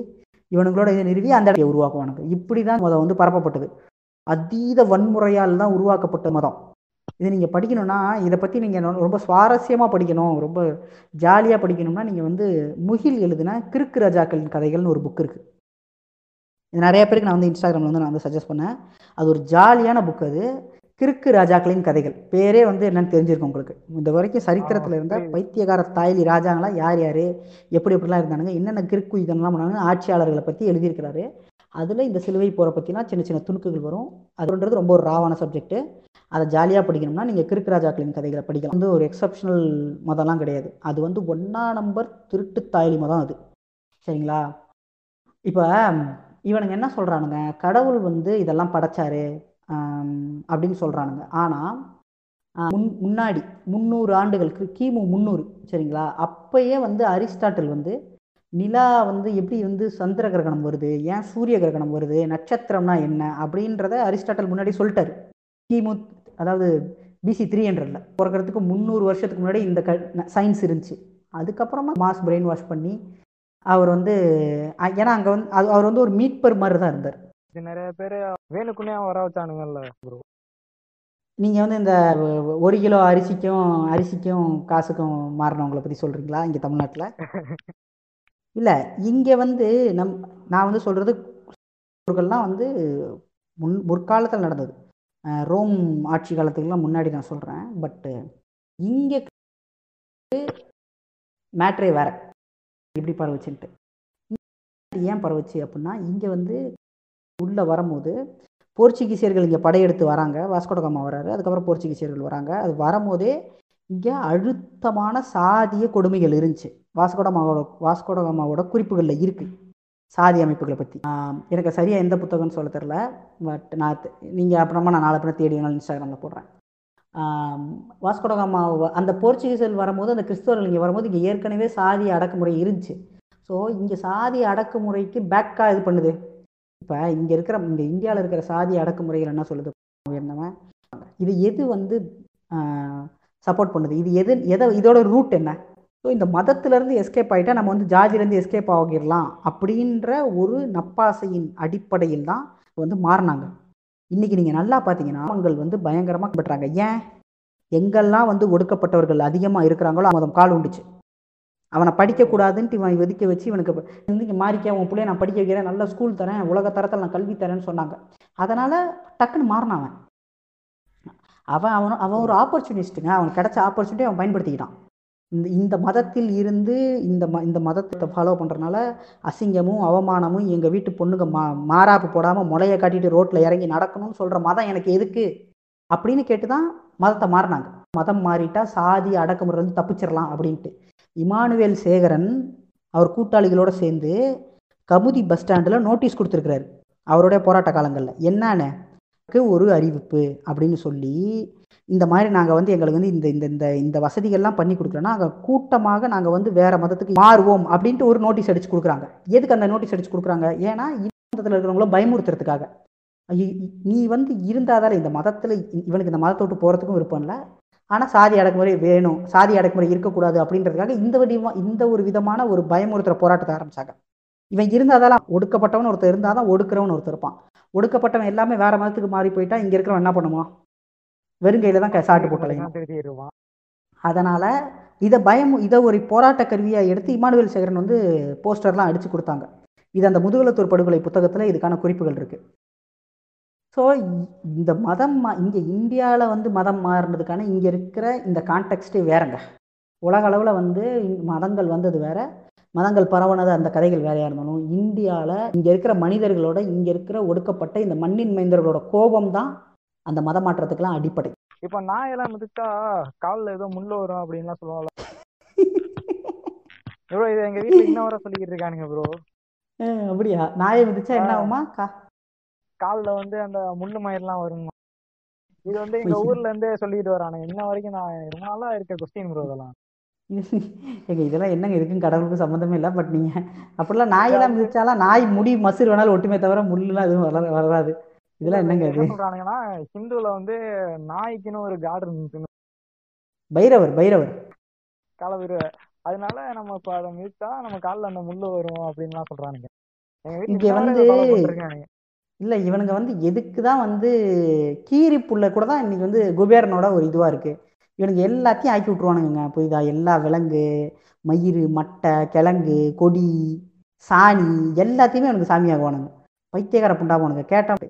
இவனுங்களோட இதை நிறுவி அந்த இடத்தை உருவாக்குவானுங்க. இப்படி தான் மதம் வந்து பரப்பப்பட்டது. அதீத வன்முறையால் தான் உருவாக்கப்பட்ட மதம். இது நீங்கள் படிக்கணும்னா இதை பற்றி நீங்கள் ரொம்ப சுவாரஸ்யமாக படிக்கணும். ரொம்ப ஜாலியாக படிக்கணும்னா நீங்கள் வந்து முகில் எழுதுன கிறுக்கு ராஜாக்களின் கதைகள்னு ஒரு புக் இருக்குது இது நிறைய பேருக்கு நான் வந்து இன்ஸ்டாகிராமில் வந்து நான் வந்து சஜஸ்ட் பண்ணேன். அது ஒரு ஜாலியான புக் அது. கிறுக்கு ராஜாக்களின் கதைகள். பேரே வந்து என்னன்னு தெரிஞ்சிருக்கும் உங்களுக்கு. இந்த வரைக்கும் சரித்திரத்தில் இருந்த. பைத்தியகார தாய்லி ராஜாங்களாம் யார் யார்? எப்படி எப்படிலாம் இருந்தானுங்க? என்னென்ன கிறுக்கு இதெல்லாம் பண்ணாங்க ஆட்சியாளர்களை பற்றி எழுதியிருக்கிறாரு. அதில் இந்த சிலுவை போரை பற்றினா சின்ன சின்ன துணுக்குகள் வரும். அதுன்றது ரொம்ப ஒரு ராவான சப்ஜெக்ட்டு அதை ஜாலியாக படிக்கணும்னா நீங்கள் கிறுக்கு ராஜாக்களின் கதைகளை படிக்கலாம். வந்து ஒரு எக்ஸப்ஷனல் மதம்லாம் கிடையாது. அது வந்து ஒன்றா நம்பர் திருட்டு தாயலி மதம் அது. சரிங்களா? இப்போ இவனுங்க என்ன சொல்கிறானுங்க கடவுள் வந்து இதெல்லாம் படைச்சாரு அப்படின்னு சொல்கிறானுங்க ஆனால் முன் முன்னாடி முந்நூறு ஆண்டுகளுக்கு கிமு முந்நூறு சரிங்களா? அப்பயே வந்து அரிஸ்டாட்டில் வந்து நிலா வந்து எப்படி வந்து சந்திர கிரகணம் வருது ஏன் சூரிய கிரகணம் வருது நட்சத்திரம்னா என்ன அப்படின்றத அரிஸ்டாட்டல் முன்னாடி சொல்லிட்டாரு. கிமு அதாவது பிசி த்ரீ ஹண்ட்ரட்ல பிறக்கிறதுக்கு முந்நூறு வருஷத்துக்கு முன்னாடி இந்த க சயின்ஸ் இருந்துச்சு. அதுக்கப்புறமா மாஸ் பிரெயின் வாஷ் பண்ணி அவர் வந்து ஏன்னா அங்கே வந்து அது- அவர் வந்து ஒரு மீட்பர் மாதிரி தான் இருந்தார். இது நிறைய பேர் வேணுக்குன்னே வர வச்சானுங்கல்ல ப்ரோ நீங்கள் வந்து இந்த ஒரு கிலோ அரிசிக்கும் அரிசிக்கும் காசுக்கும் மாறினவங்களை பற்றி சொல்கிறீங்களா இங்கே தமிழ்நாட்டில்? <laughs> இல்லை இங்கே வந்து நம் நான் வந்து சொல்கிறது வந்து முன் முற்காலத்தில் நடந்தது. ரோம் ஆட்சி காலத்துக்கெல்லாம் முன்னாடி நான் சொல்கிறேன் பட்டு இங்கே மேட்ரே வேற. எப்படி பரவுச்சுன்ட்டு. ஏன் பரவுச்சு அப்படின்னா இங்கே வந்து உள்ளே வரும்போது போர்ச்சுகீசியர்கள் இங்கே படையெடுத்து வராங்க. வாஸ்கோடகாமா வராரு. அதுக்கப்புறம் போர்ச்சுகீசியர்கள் வராங்க. அது வரும்போதே இங்கே அழுத்தமான சாதிய கொடுமைகள் இருந்துச்சு. வாஸ்கோடமாவோட வாஸ்கோடகாமாவோட குறிப்புகளில் இருக்குது சாதி அமைப்புகளை பற்றி எனக்கு சரியாக எந்த புத்தகம்னு சொல்ல தெரில பட் நான் நீங்கள் அப்புறமா நான் நாளை பின்ன தேடி வேணாலும் இன்ஸ்டாகிராமில் போடுறேன். வாஸ்கோடகாமா அந்த போர்ச்சுகீஸில் வரும்போது அந்த கிறிஸ்தவர்கள் இங்கே வரும்போது இங்கே ஏற்கனவே சாதி அடக்குமுறை இருந்துச்சு. ஸோ இங்கே சாதி அடக்குமுறைக்கு பேக்காக இது பண்ணுது. இப்போ இங்கே இருக்கிற இங்கே இந்தியாவில் இருக்கிற சாதி அடக்குமுறைகள் என்ன சொல்லுது? உயர்ந்தவன். இது எது வந்து சப்போர்ட் பண்ணுது? இது எது எதை இதோட ரூட் என்ன? ஸோ இந்த மதத்திலேருந்து எஸ்கேப் ஆகிட்டா நம்ம வந்து ஜாதியிலேருந்து எஸ்கேப் ஆகிடலாம் அப்படின்ற ஒரு நப்பாசையின் அடிப்படையில் தான் வந்து மாறினாங்க. இன்றைக்கி நீங்கள் நல்லா பார்த்தீங்கன்னா அவங்கள் வந்து பயங்கரமாக பட்டுறாங்க ஏன்? எங்கெல்லாம் வந்து ஒடுக்கப்பட்டவர்கள் அதிகமாக இருக்கிறாங்களோ அவன் கால் உண்டுச்சு. அவனை படிக்கக்கூடாதுன்ட்டு இவன் ஒதுக்க வச்சு இவனுக்கு இன்றைக்கி இங்கே மாறிக்க உன் பிள்ளைய நான் படிக்க வைக்கிறேன் நல்ல ஸ்கூல் தரேன் உலக தரத்தில் நான் கல்வி தரேன்னு சொன்னாங்க. அதனால் டக்குன்னு மாறினான் அவன். அவன் அவன் அவன் ஒரு ஆப்பர்ச்சுனிஸ்ட்டுங்க அவன் கிடைச்ச ஆப்பர்ச்சுனிட்டி அவன் பயன்படுத்திக்கிட்டான். இந்த இந்த மதத்தில் இருந்து இந்த ம இந்த மதத்தை ஃபாலோ பண்ணுறனால அசிங்கமும் அவமானமும் எங்கள் வீட்டு பொண்ணுங்க மா மாறாப்பு போடாமல் முளைய காட்டிட்டு ரோட்டில் இறங்கி நடக்கணும்னு சொல்கிற மதம் எனக்கு எதுக்கு? அப்படின்னு கேட்டு தான் மதத்தை மாறினாங்க. மதம் மாறிட்டா சாதி அடக்குமுறை வந்து தப்பிச்சிடலாம் அப்படின்ட்டு. இமானுவேல் சேகரன் அவர் கூட்டாளிகளோட சேர்ந்து கமுதி பஸ் ஸ்டாண்டில் நோட்டீஸ் கொடுத்துருக்கிறாரு. அவருடைய போராட்ட காலங்களில். என்னன்னு? ஒரு அறிவிப்பு அப்படின்னு சொல்லி இந்த மாதிரி நாங்கள் வந்து எங்களுக்கு வந்து இந்த இந்த இந்த இந்த வசதிகள்லாம் பண்ணி கொடுக்குறோன்னா அங்கே கூட்டமாக நாங்கள் வந்து வேறு மதத்துக்கு மாறுவோம் அப்படின்ட்டு ஒரு நோட்டீஸ் அடிச்சு கொடுக்குறாங்க. எதுக்கு அந்த நோட்டீஸ் அடிச்சு கொடுக்குறாங்க? ஏன்னா இந்த மதத்தில் இருக்கிறவங்கள பயமுறுத்துறதுக்காக. நீ வந்து இருந்தாதால இந்த மதத்தில் இவனுக்கு இந்த மதத்தை விட்டு போகிறதுக்கும் விருப்பம் இல்லை. ஆனால் சாதி அடக்குமுறை வேணும். சாதி அடக்குமுறை இருக்கக்கூடாது அப்படின்றதுக்காக இந்த வடிவம் இந்த ஒரு விதமான ஒரு பயமுறுத்துற போராட்டத்தை ஆரம்பிச்சாங்க. இவன் இருந்தாதால ஒடுக்கப்பட்டவன் ஒருத்தர் இருந்தால் தான் ஒடுக்கிறவன் ஒருத்தர் இருப்பான். ஒடுக்கப்பட்டவன் எல்லாமே வேற மதத்துக்கு மாறி போயிட்டா இங்கே இருக்கிறவன் என்ன பண்ணுவான்? வெறுங்கையில தான் க- சாட்டு போட்டலையும் திருத்திடுவான் அதனால இதை பயம் இதை ஒரு போராட்ட கருவியாக எடுத்து இமானுவேல் சேகரன் வந்து போஸ்டர்லாம் அடிச்சு கொடுத்தாங்க. இது அந்த முதுகுலத்தூர் படுகொலை புத்தகத்தில் இதுக்கான குறிப்புகள் இருக்கு. ஸோ இந்த மதம் மா- இங்க இந்தியாவில் வந்து மதம் மாறினதுக்கான இங்க இருக்கிற இந்த கான்டெக்ஸ்டே வேறங்க. உலக அளவில் வந்து மதங்கள் வந்தது வேற. மதங்கள் பரவனது அந்த கதைகள் வேறையா இருந்தாலும். இந்தியாவில் இங்க இருக்கிற மனிதர்களோட இங்க இருக்கிற ஒடுக்கப்பட்ட இந்த மண்ணின் மைந்தர்களோட கோபம் தான் அந்த மத மாற்றத்துக்கெல்லாம் அடிப்படை. இப்ப நாயெல்லாம் மிதிச்சா கால்ல ஏதோ முள்ள வரும் அப்படின்லாம் சொல்லுவாங்கல்ல. <laughs> ப்ரோ இது எங்க வீட்ல இன்ன வரை சொல்லிக்கிட்டு இருக்கானுங்க ப்ரோ. அப்படியா? நாயை மிதிச்சா என்ன ஆகுமா கா கால்ல வந்து அந்த முள்ளு மயிரெல்லாம் வருமா இது வந்து எங்க ஊர்ல இருந்தே சொல்லிட்டு வரானுங்க. இன்ன வரைக்கும் நான் ரொம்ப நாளா இருக்க கொஸ்டின் ப்ரோ இதெல்லாம். எங்க இதெல்லாம் என்னங்க இதுக்கும் கடவுளுக்கும் சம்மந்தமே இல்லை பட் நீங்க அப்படிலாம் நாயெல்லாம் மிதிச்சாலாம் நாய் முடி மசுறு வேணாலும் ஒட்டுமே தவிர முள்ளுலாம் எதுவும் வளர வராது இதெல்லாம் என்னங்க இது? சொல்றானுங்கன்னா ஹிந்துல வந்து நாய்க்குன்னு ஒரு காடு இருந்துச்சு. பைரவர் பைரவர். காலவிரு. அதனால நம்ம இப்ப அதை மிதிச்சா நம்ம கால்ல அந்த முள்ளு வரும் அப்படின்லாம் சொல்றானுங்க. எங்க இங்க வந்து- இல்லை இவனுங்க வந்து எதுக்கு தான் வந்து கீரி புல்லை கூட தான் இன்னைக்கு வந்து குபேரனோட ஒரு இதுவாக இருக்கு. இவனுங்க எல்லாத்தையும் ஆக்கி விட்ருவானுங்க புரியுதா எல்லா விலங்கு மயிறு மட்டை கிழங்கு கொடி சாணி எல்லாத்தையுமே அவனுக்கு சாமி ஆகுவானுங்க பைத்தியக்கார புண்டாமனுங்க கேட்டான்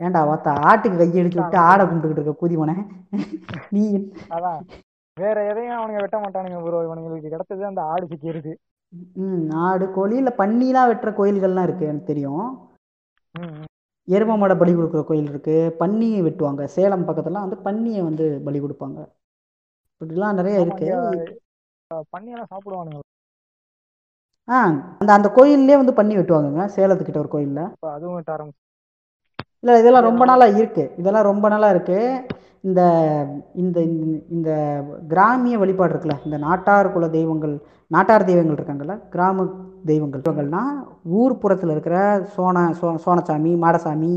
ஏன்டா வாத்தா ஆட்டுக்கு கையை எடுத்து விட்டு ஆடை கும்பிட்டுக்கிட்டு இருக்க கூதிமனை நீ அதான். வேற எதையும் அவனுங்க வெட்ட மாட்டானுங்க ப்ரோ இவனுங்களுக்கு கிடைச்சது அந்த ஆடு சிக்கிறது ம் ஆடு கோழி இல்லை பன்னிலாம் வெட்டுற கோயில்கள்லாம் இருக்குது எனக்கு தெரியும். எரும மாடை பலி கொடுக்குற கோயில் இருக்குது பன்னியை வெட்டுவாங்க. சேலம் பக்கத்துலலாம் வந்து பன்னியை வந்து பலி கொடுப்பாங்க. இப்படிலாம் நிறைய இருக்கு. பன்னியெல்லாம் சாப்பிடுவானுங்க. ஆ அந்த அந்த கோயில்லே வந்து பன்னி வெட்டுவாங்கங்க சேலத்துக்கிட்ட ஒரு கோயிலில். அதுவும் வெட்ட ஆரம்பிச்சு இல்லை இதெல்லாம் ரொம்ப நாளாக இருக்குது இதெல்லாம் ரொம்ப நாளாக இருக்குது இந்த இந்த இந்த- கிராமிய வழிபாடு இருக்குல்ல இந்த நாட்டார் குல தெய்வங்கள் நாட்டார் தெய்வங்கள் இருக்காங்கல்ல கிராம தெய்வங்கள். தெய்வங்கள்னா ஊர் புறத்தில் இருக்கிற சோன சோ சோனசாமி மாடசாமி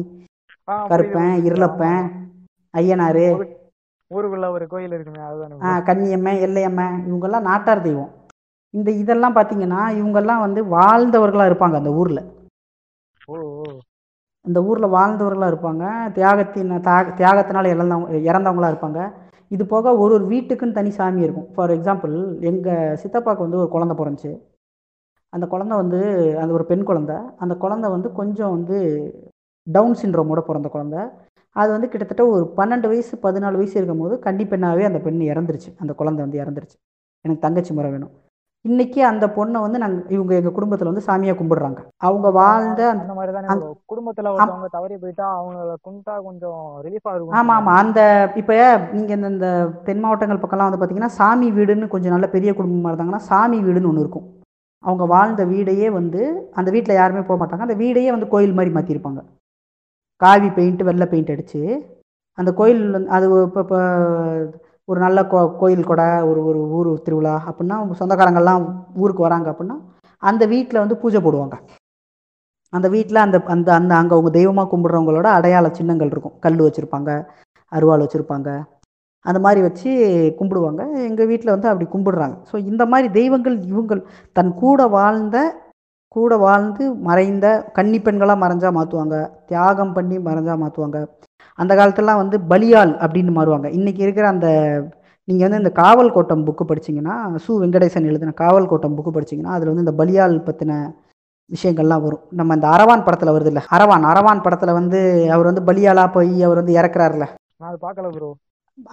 கருப்பன். இருளப்பன். ஐயனார் ஊருக்குள்ள ஒரு கோயில் இருக்குமே அதுதானே ஆ, கன்னியம்மன் எல்லையம்மன் இவங்கெல்லாம் நாட்டார் தெய்வம். இந்த இதெல்லாம் பார்த்தீங்கன்னா இவங்கெல்லாம் வந்து வாழ்ந்தவர்களாக இருப்பாங்க அந்த ஊரில். ஓ இந்த ஊரில் வாழ்ந்தவர்களாக இருப்பாங்க. தியாகத்தின் தியாக தியாகத்தினால் இறந்தவங்க இறந்தவங்களா இருப்பாங்க. இது போக ஒரு ஒரு வீட்டுக்குன்னு தனி சாமி இருக்கும். ஃபார் எக்ஸாம்பிள் எங்கள் சித்தப்பாவுக்கு வந்து ஒரு குழந்த பிறந்துச்சு. அந்த குழந்த வந்து அது ஒரு பெண் குழந்த. அந்த குழந்த வந்து கொஞ்சம் வந்து டவுன் சிண்ட்ரோமோட பிறந்த குழந்த. அது வந்து கிட்டத்தட்ட ஒரு பன்னெண்டு வயசு பதினாலு வயசு இருக்கும்போது கன்னி பெண்ணாகவே அந்த பெண் இறந்துருச்சு. அந்த குழந்தை வந்து இறந்துருச்சு. எனக்கு தங்கச்சி முறை வேணும். இன்னைக்கு அந்த பொண்ணை வந்து நாங்கள் இவங்க எங்கள் குடும்பத்தில் வந்து சாமியாக கும்பிடுறாங்க. அவங்க வாழ்ந்த அந்த மாதிரி தானே. குடும்பத்துல ஒருத்தவங்க தவறி போயிட்டா அவங்கள கும்பிட்டா கொஞ்சம் ரிலீஃபா இருக்கும் ஆமாம் ஆமாம் அந்த இப்போ நீங்கள் இந்த தென் மாவட்டங்கள் பக்கம்லாம் வந்து பார்த்தீங்கன்னா சாமி வீடுன்னு கொஞ்சம் நல்ல பெரிய குடும்பமாக இருந்தாங்கன்னா சாமி வீடுன்னு ஒன்று இருக்கும். அவங்க வாழ்ந்த வீடையே வந்து அந்த வீட்டில் யாருமே போக மாட்டாங்க. அந்த வீடையே வந்து கோயில் மாதிரி மாற்றிருப்பாங்க காவி பெயிண்ட் வெள்ளை பெயிண்ட் அடித்து அந்த கோயில் அது இப்போ இப்போ ஒரு நல்ல கோ கோயில் கொடை ஒரு ஒரு ஊர் திருவிழா அப்படின்னா சொந்தக்காரங்கள்லாம் ஊருக்கு வராங்க அப்படின்னா அந்த வீட்டில் வந்து பூஜை போடுவாங்க. அந்த வீட்டில் அந்த அந்த அந்த அங்கே அவங்க தெய்வமாக கும்பிட்றவங்களோட அடையாள சின்னங்கள் இருக்கும். கல் வச்சுருப்பாங்க அருவாள் வச்சுருப்பாங்க. அந்த மாதிரி வச்சு கும்பிடுவாங்க. எங்கள் வீட்டில் வந்து அப்படி கும்பிடுறாங்க. ஸோ இந்த மாதிரி தெய்வங்கள் இவங்கள் தன் கூட வாழ்ந்த கூட வாழ்ந்து மறைந்த கன்னி பெண்களாக மறைஞ்சா மாற்றுவாங்க தியாகம் பண்ணி மறைஞ்சா மாற்றுவாங்க அந்த காலத்துலலாம் வந்து பலியால் அப்படின்னு மாறுவாங்க. இன்றைக்கி இருக்கிற அந்த நீங்கள் வந்து இந்த காவல் கோட்டம் புக்கு படிச்சீங்கன்னா சு வெங்கடேசன் எழுதின காவல் கோட்டம் புக்கு படிச்சீங்கன்னா அதில் வந்து இந்த பலியால் பற்றின விஷயங்கள்லாம் வரும். நம்ம இந்த அரவான் படத்தில் வருது இல்லை? அரவான் அரவான் படத்தில் வந்து அவர் வந்து பலியாலா போய் அவர் வந்து இறக்குறாருல நான் அது பார்க்கல ப்ரோ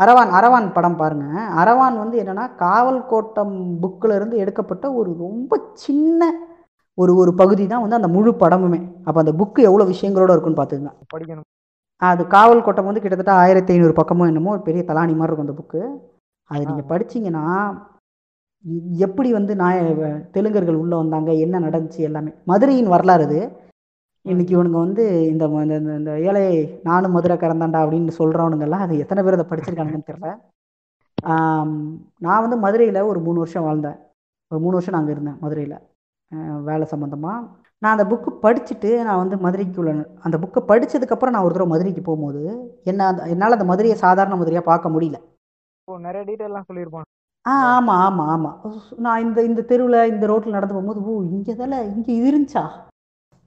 அரவான் அரவான் படம் பாருங்க. அரவான் வந்து என்னன்னா காவல் கோட்டம் புக்கில் இருந்து எடுக்கப்பட்ட ஒரு ரொம்ப சின்ன ஒரு ஒரு பகுதி தான் வந்து அந்த முழு படமுமே. அப்போ அந்த புக்கு எவ்வளோ விஷயங்களோட இருக்குன்னு பார்த்துங்க படிக்கணும். அது காவல் கோட்டம் வந்து கிட்டத்தட்ட ஆயிரத்தி ஐநூறு பக்கமோ என்னமோ ஒரு பெரிய தலாணி மாதிரி இருக்கும் அந்த புக்கு அது நீங்கள் படிச்சீங்கன்னா எப்படி வந்து நாய தெலுங்கர்கள் உள்ளே வந்தாங்க என்ன நடந்துச்சு எல்லாமே. மதுரையின் வரலாறு இது இன்னைக்கு இவனுங்க வந்து இந்த இந்த- ஏழை நானும் மதுரை கறந்தாண்டா அப்படின்னு சொல்கிறவனுங்கெல்லாம் அது எத்தனை பேர் அதை படிச்சிருக்கானுங்கன்னு தெரியல. ஆம், நான் வந்து மதுரையில் ஒரு மூணு வருஷம் வாழ்ந்தேன். ஒரு மூணு வருஷம் நான் அங்கே இருந்தேன் மதுரையில். வேலை சம்மந்தமாக நான் அந்த புக்கு படிச்சுட்டு நான் வந்து மதுரைக்குள்ள அந்த புக்கை படிச்சதுக்கப்புறம் நான் ஒரு தடவை மதுரைக்கு போகும்போது என்ன அந்த- என்னால் அந்த மதுரையை சாதாரண மதுரையாக பார்க்க முடியல. நிறைய டீட்டெயிலாம் சொல்லியிருப்பான் ஆ ஆமாம் ஆமாம் ஆமாம் நான் இந்த இந்த தெருவில் இந்த ரோட்டில் நடந்து போகும்போது ஓ இங்கே தானே இங்கே இருந்துச்சா?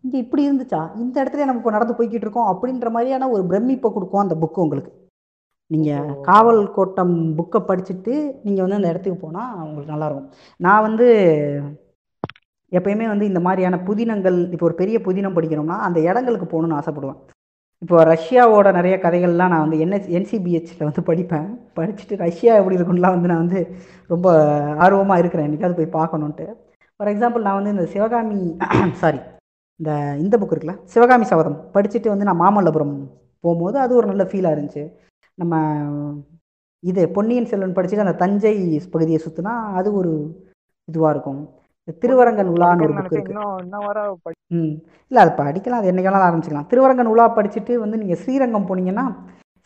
இங்கே இப்படி இருந்துச்சா? இந்த இடத்துல நம்ம இப்போ நடந்து போய்கிட்டு இருக்கோம். அப்படின்ற மாதிரியான ஒரு பிரமிப்பை கொடுக்கும் அந்த புக்கு உங்களுக்கு. நீங்கள். காவல் கோட்டம் புக்கை படிச்சுட்டு நீங்கள் வந்து அந்த இடத்துக்கு போனால் உங்களுக்கு நல்லாயிருக்கும் நான் வந்து எப்பயுமே வந்து இந்த மாதிரியான புதினங்கள் இப்போ ஒரு பெரிய புதினம் படிக்கிறோம்னா அந்த இடங்களுக்கு போகணுன்னு ஆசைப்படுவேன். இப்போ ரஷ்யாவோட நிறைய கதைகள்லாம் நான் வந்து என்எஸ் என்சிபிஹெச்சில் வந்து படிப்பேன். படிச்சுட்டு ரஷ்யா எப்படி இருக்குன்னுலாம் வந்து நான் வந்து ரொம்ப ஆர்வமாக இருக்கிறேன். என்னைக்காவது போய் பார்க்கணுன்ட்டு ஃபார் எக்ஸாம்பிள் நான் வந்து இந்த சிவகாமி <clears throat> சாரி இந்த இந்த புக் இருக்குல்ல சிவகாமி சபதம் படிச்சுட்டு வந்து நான் மாமல்லபுரம் போகும்போது அது ஒரு நல்ல ஃபீலாக இருந்துச்சு. நம்ம இது பொன்னியின் செல்வன் படிச்சுட்டு அந்த தஞ்சை பகுதியை சுற்றினா அது ஒரு இதுவாக இருக்கும். திருவரங்கன் உலான்னு ஒரு புக் படி ம். இல்லை அது படிக்கலாம் அது என்னைக்காலும் ஆரம்பிச்சிக்கலாம். திருவரங்கன் உலா படிச்சுட்டு வந்து நீங்கள் ஸ்ரீரங்கம் போனீங்கன்னா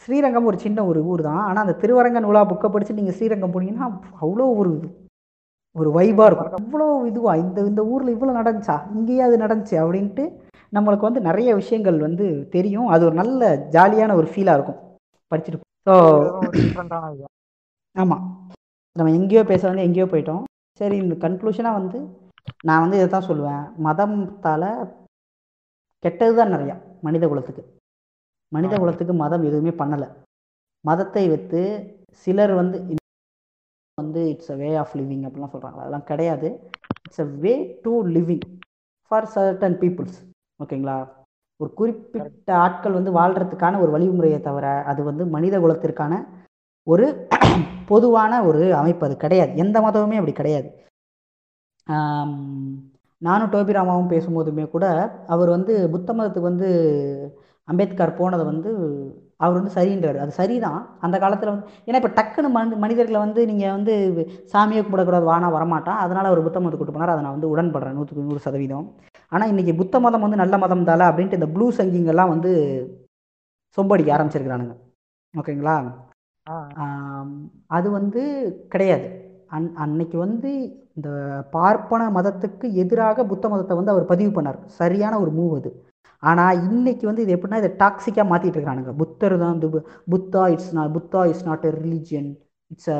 ஸ்ரீரங்கம் ஒரு சின்ன ஒரு ஊர் தான். ஆனால் அந்த திருவரங்கன் உலா புக்கை படிச்சு நீங்கள் ஸ்ரீரங்கம் போனீங்கன்னா அவ்வளோ ஒரு ஒரு வைபாக இருக்கும். அவ்வளோ இதுவா இந்த இந்த ஊரில் இவ்வளோ நடந்துச்சா? இங்கேயே அது நடந்துச்சு அப்படின்ட்டு நம்மளுக்கு வந்து நிறைய விஷயங்கள் வந்து தெரியும். அது ஒரு நல்ல ஜாலியான ஒரு ஃபீலாக இருக்கும். படிச்சுட்டு ஸோ ஆமாம் நம்ம எங்கேயோ பேச வந்து எங்கேயோ போயிட்டோம். சரி இந்த கன்க்ளூஷனாக வந்து நான் வந்து இதை தான் சொல்லுவேன். மதத்தால் கெட்டது தான் நிறையா மனித குலத்துக்கு. மனித குலத்துக்கு மதம் எதுவுமே பண்ணலை. மதத்தை வைத்து சிலர் வந்து வந்து it's a way of living அப்படிலாம் சொல்கிறாங்க அதெல்லாம் கிடையாது. It's a way to living for certain peoples ஓகேங்களா? ஒரு குறிப்பிட்ட ஆட்கள் வந்து வாழ்கிறதுக்கான ஒரு வழிமுறையை தவிர அது வந்து மனித குலத்திற்கான ஒரு <clears throat> பொதுவான ஒரு அமைப்பு அது கிடையாது. எந்த மதமுமே அப்படி கிடையாது. நானும் டோபி ராமாவும் பேசும்போதுமே கூட அவர் வந்து புத்த மதத்துக்கு வந்து அம்பேத்கர் போனதை வந்து அவர் வந்து சரின்றார். அது சரிதான். அந்த காலத்தில் வந்து ஏன்னா இப்போ டக்குன்னு மனி மனிதர்களை வந்து நீங்கள் வந்து சாமியை கும்பிடக்கூடாது வானா வரமாட்டான். அதனால் அவர் புத்த மதத்தை கூட்டு போனார். அதை நான் வந்து உடன்படுறேன். நூற்றுக்கு நூறு சதவீதம். ஆனால் இன்றைக்கி புத்த மதம் வந்து நல்ல மதம் தால அப்படின்ட்டு இந்த ப்ளூ சங்கிங்கெல்லாம் வந்து சொம்படிக்க ஆரம்பிச்சிருக்கிறானுங்க. ஓகேங்களா? ஆ. ஆம், அது வந்து கிடையாது. அன் அன்னைக்கு வந்து இந்த பார்ப்பன மதத்துக்கு எதிராக புத்த மதத்தை வந்து அவர் பதிவு பண்ணார். சரியான ஒரு மூவ் அது. ஆனால் இன்னைக்கு வந்து இது எப்படின்னா இதை டாக்ஸிக்காக மாற்றிட்டு இருக்கானுங்க. புத்தர் தான் வந்து Buddha it's not Buddha it's not a religion it's a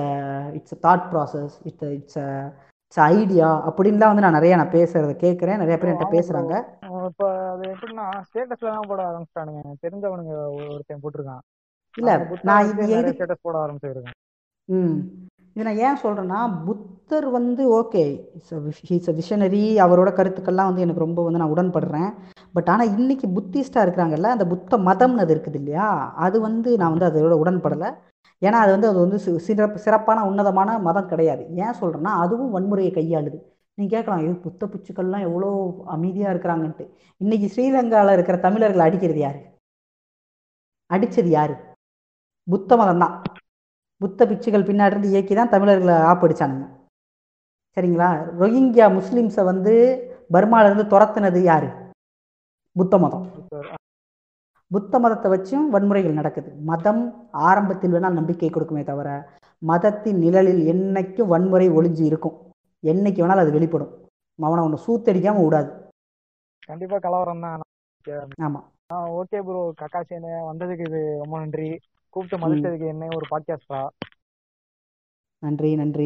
it's a thought process it's it's a it's idea அப்படின்லாம் வந்து நான் நிறைய நான் பேசுறத கேட்குறேன். நிறைய பேர் என்கிட்ட ஆமா bro. பேசுகிறாங்க இப்போ அது எப்படின்னா ஸ்டேட்டஸ்ல தான் போட ஆரம்பிச்சிட்டானுங்க. எனக்கு தெரிஞ்சவனுங்க ஒருத்தன் போட்டிருக்கான். இல்லை நான் இது ஸ்டேட்டஸ் போட ஆரம்பிச்சிருக்கேன் ம். இது நான் ஏன் சொல்கிறேன்னா புத்தர் வந்து ஓகே ஹீஸ் அ விஷனரி அவரோட கருத்துக்கள்லாம் வந்து எனக்கு ரொம்ப வந்து நான் உடன்படுறேன். பட் ஆனால் இன்னைக்கு புத்திஸ்டாக இருக்கிறாங்கல்ல அந்த புத்த மதம்னு அது இருக்குது இல்லையா? அது வந்து நான் வந்து அதோட உடன்படலை. ஏன்னா அது வந்து அது வந்து சிறப்பு சிறப்பான உன்னதமான மதம் கிடையாது. ஏன் சொல்கிறேன்னா அதுவும் வன்முறையை கையாளுது. நீங்கள் கேட்கலாம் இது புத்த பிச்சுக்கள்லாம் எவ்வளோ அமைதியாக இருக்கிறாங்கன்ட்டு. இன்னைக்கு ஸ்ரீலங்காவில் இருக்கிற தமிழர்களை அடிக்கிறது யாரு? அடித்தது யாரு? புத்த மதம் தான் புத்த பிச்சுகள் பின்னாடி இருந்து இயக்கி தான் தமிழர்களை ஆப்படிச்சானுங்க. சரிங்களா? ரோஹிங்கியா முஸ்லிம்ஸை வந்து பர்மால இருந்து துரத்துனது யாரு? புத்த மதம். புத்த மதத்தை வச்சும் வன்முறைகள் நடக்குது. மதம் ஆரம்பத்தில் வேணால் நம்பிக்கை கொடுக்குமே தவிர மதத்தின் நிழலில் என்னைக்கும் வன்முறை ஒளிஞ்சு இருக்கும். என்னைக்கு வேணாலும் அது வெளிப்படும். அவனை ஒன்று சூத்தடிக்காம விடாது. கண்டிப்பா கலவரம் தான் ஆமாம் ஓகே ப்ரோ. கக்காசேனு வந்ததுக்கு இது ரொம்ப நன்றி. கூப்பிட்டு மதிச்சதுக்கு என்ன ஒரு பாட்காஸ்டா நன்றி நன்றி.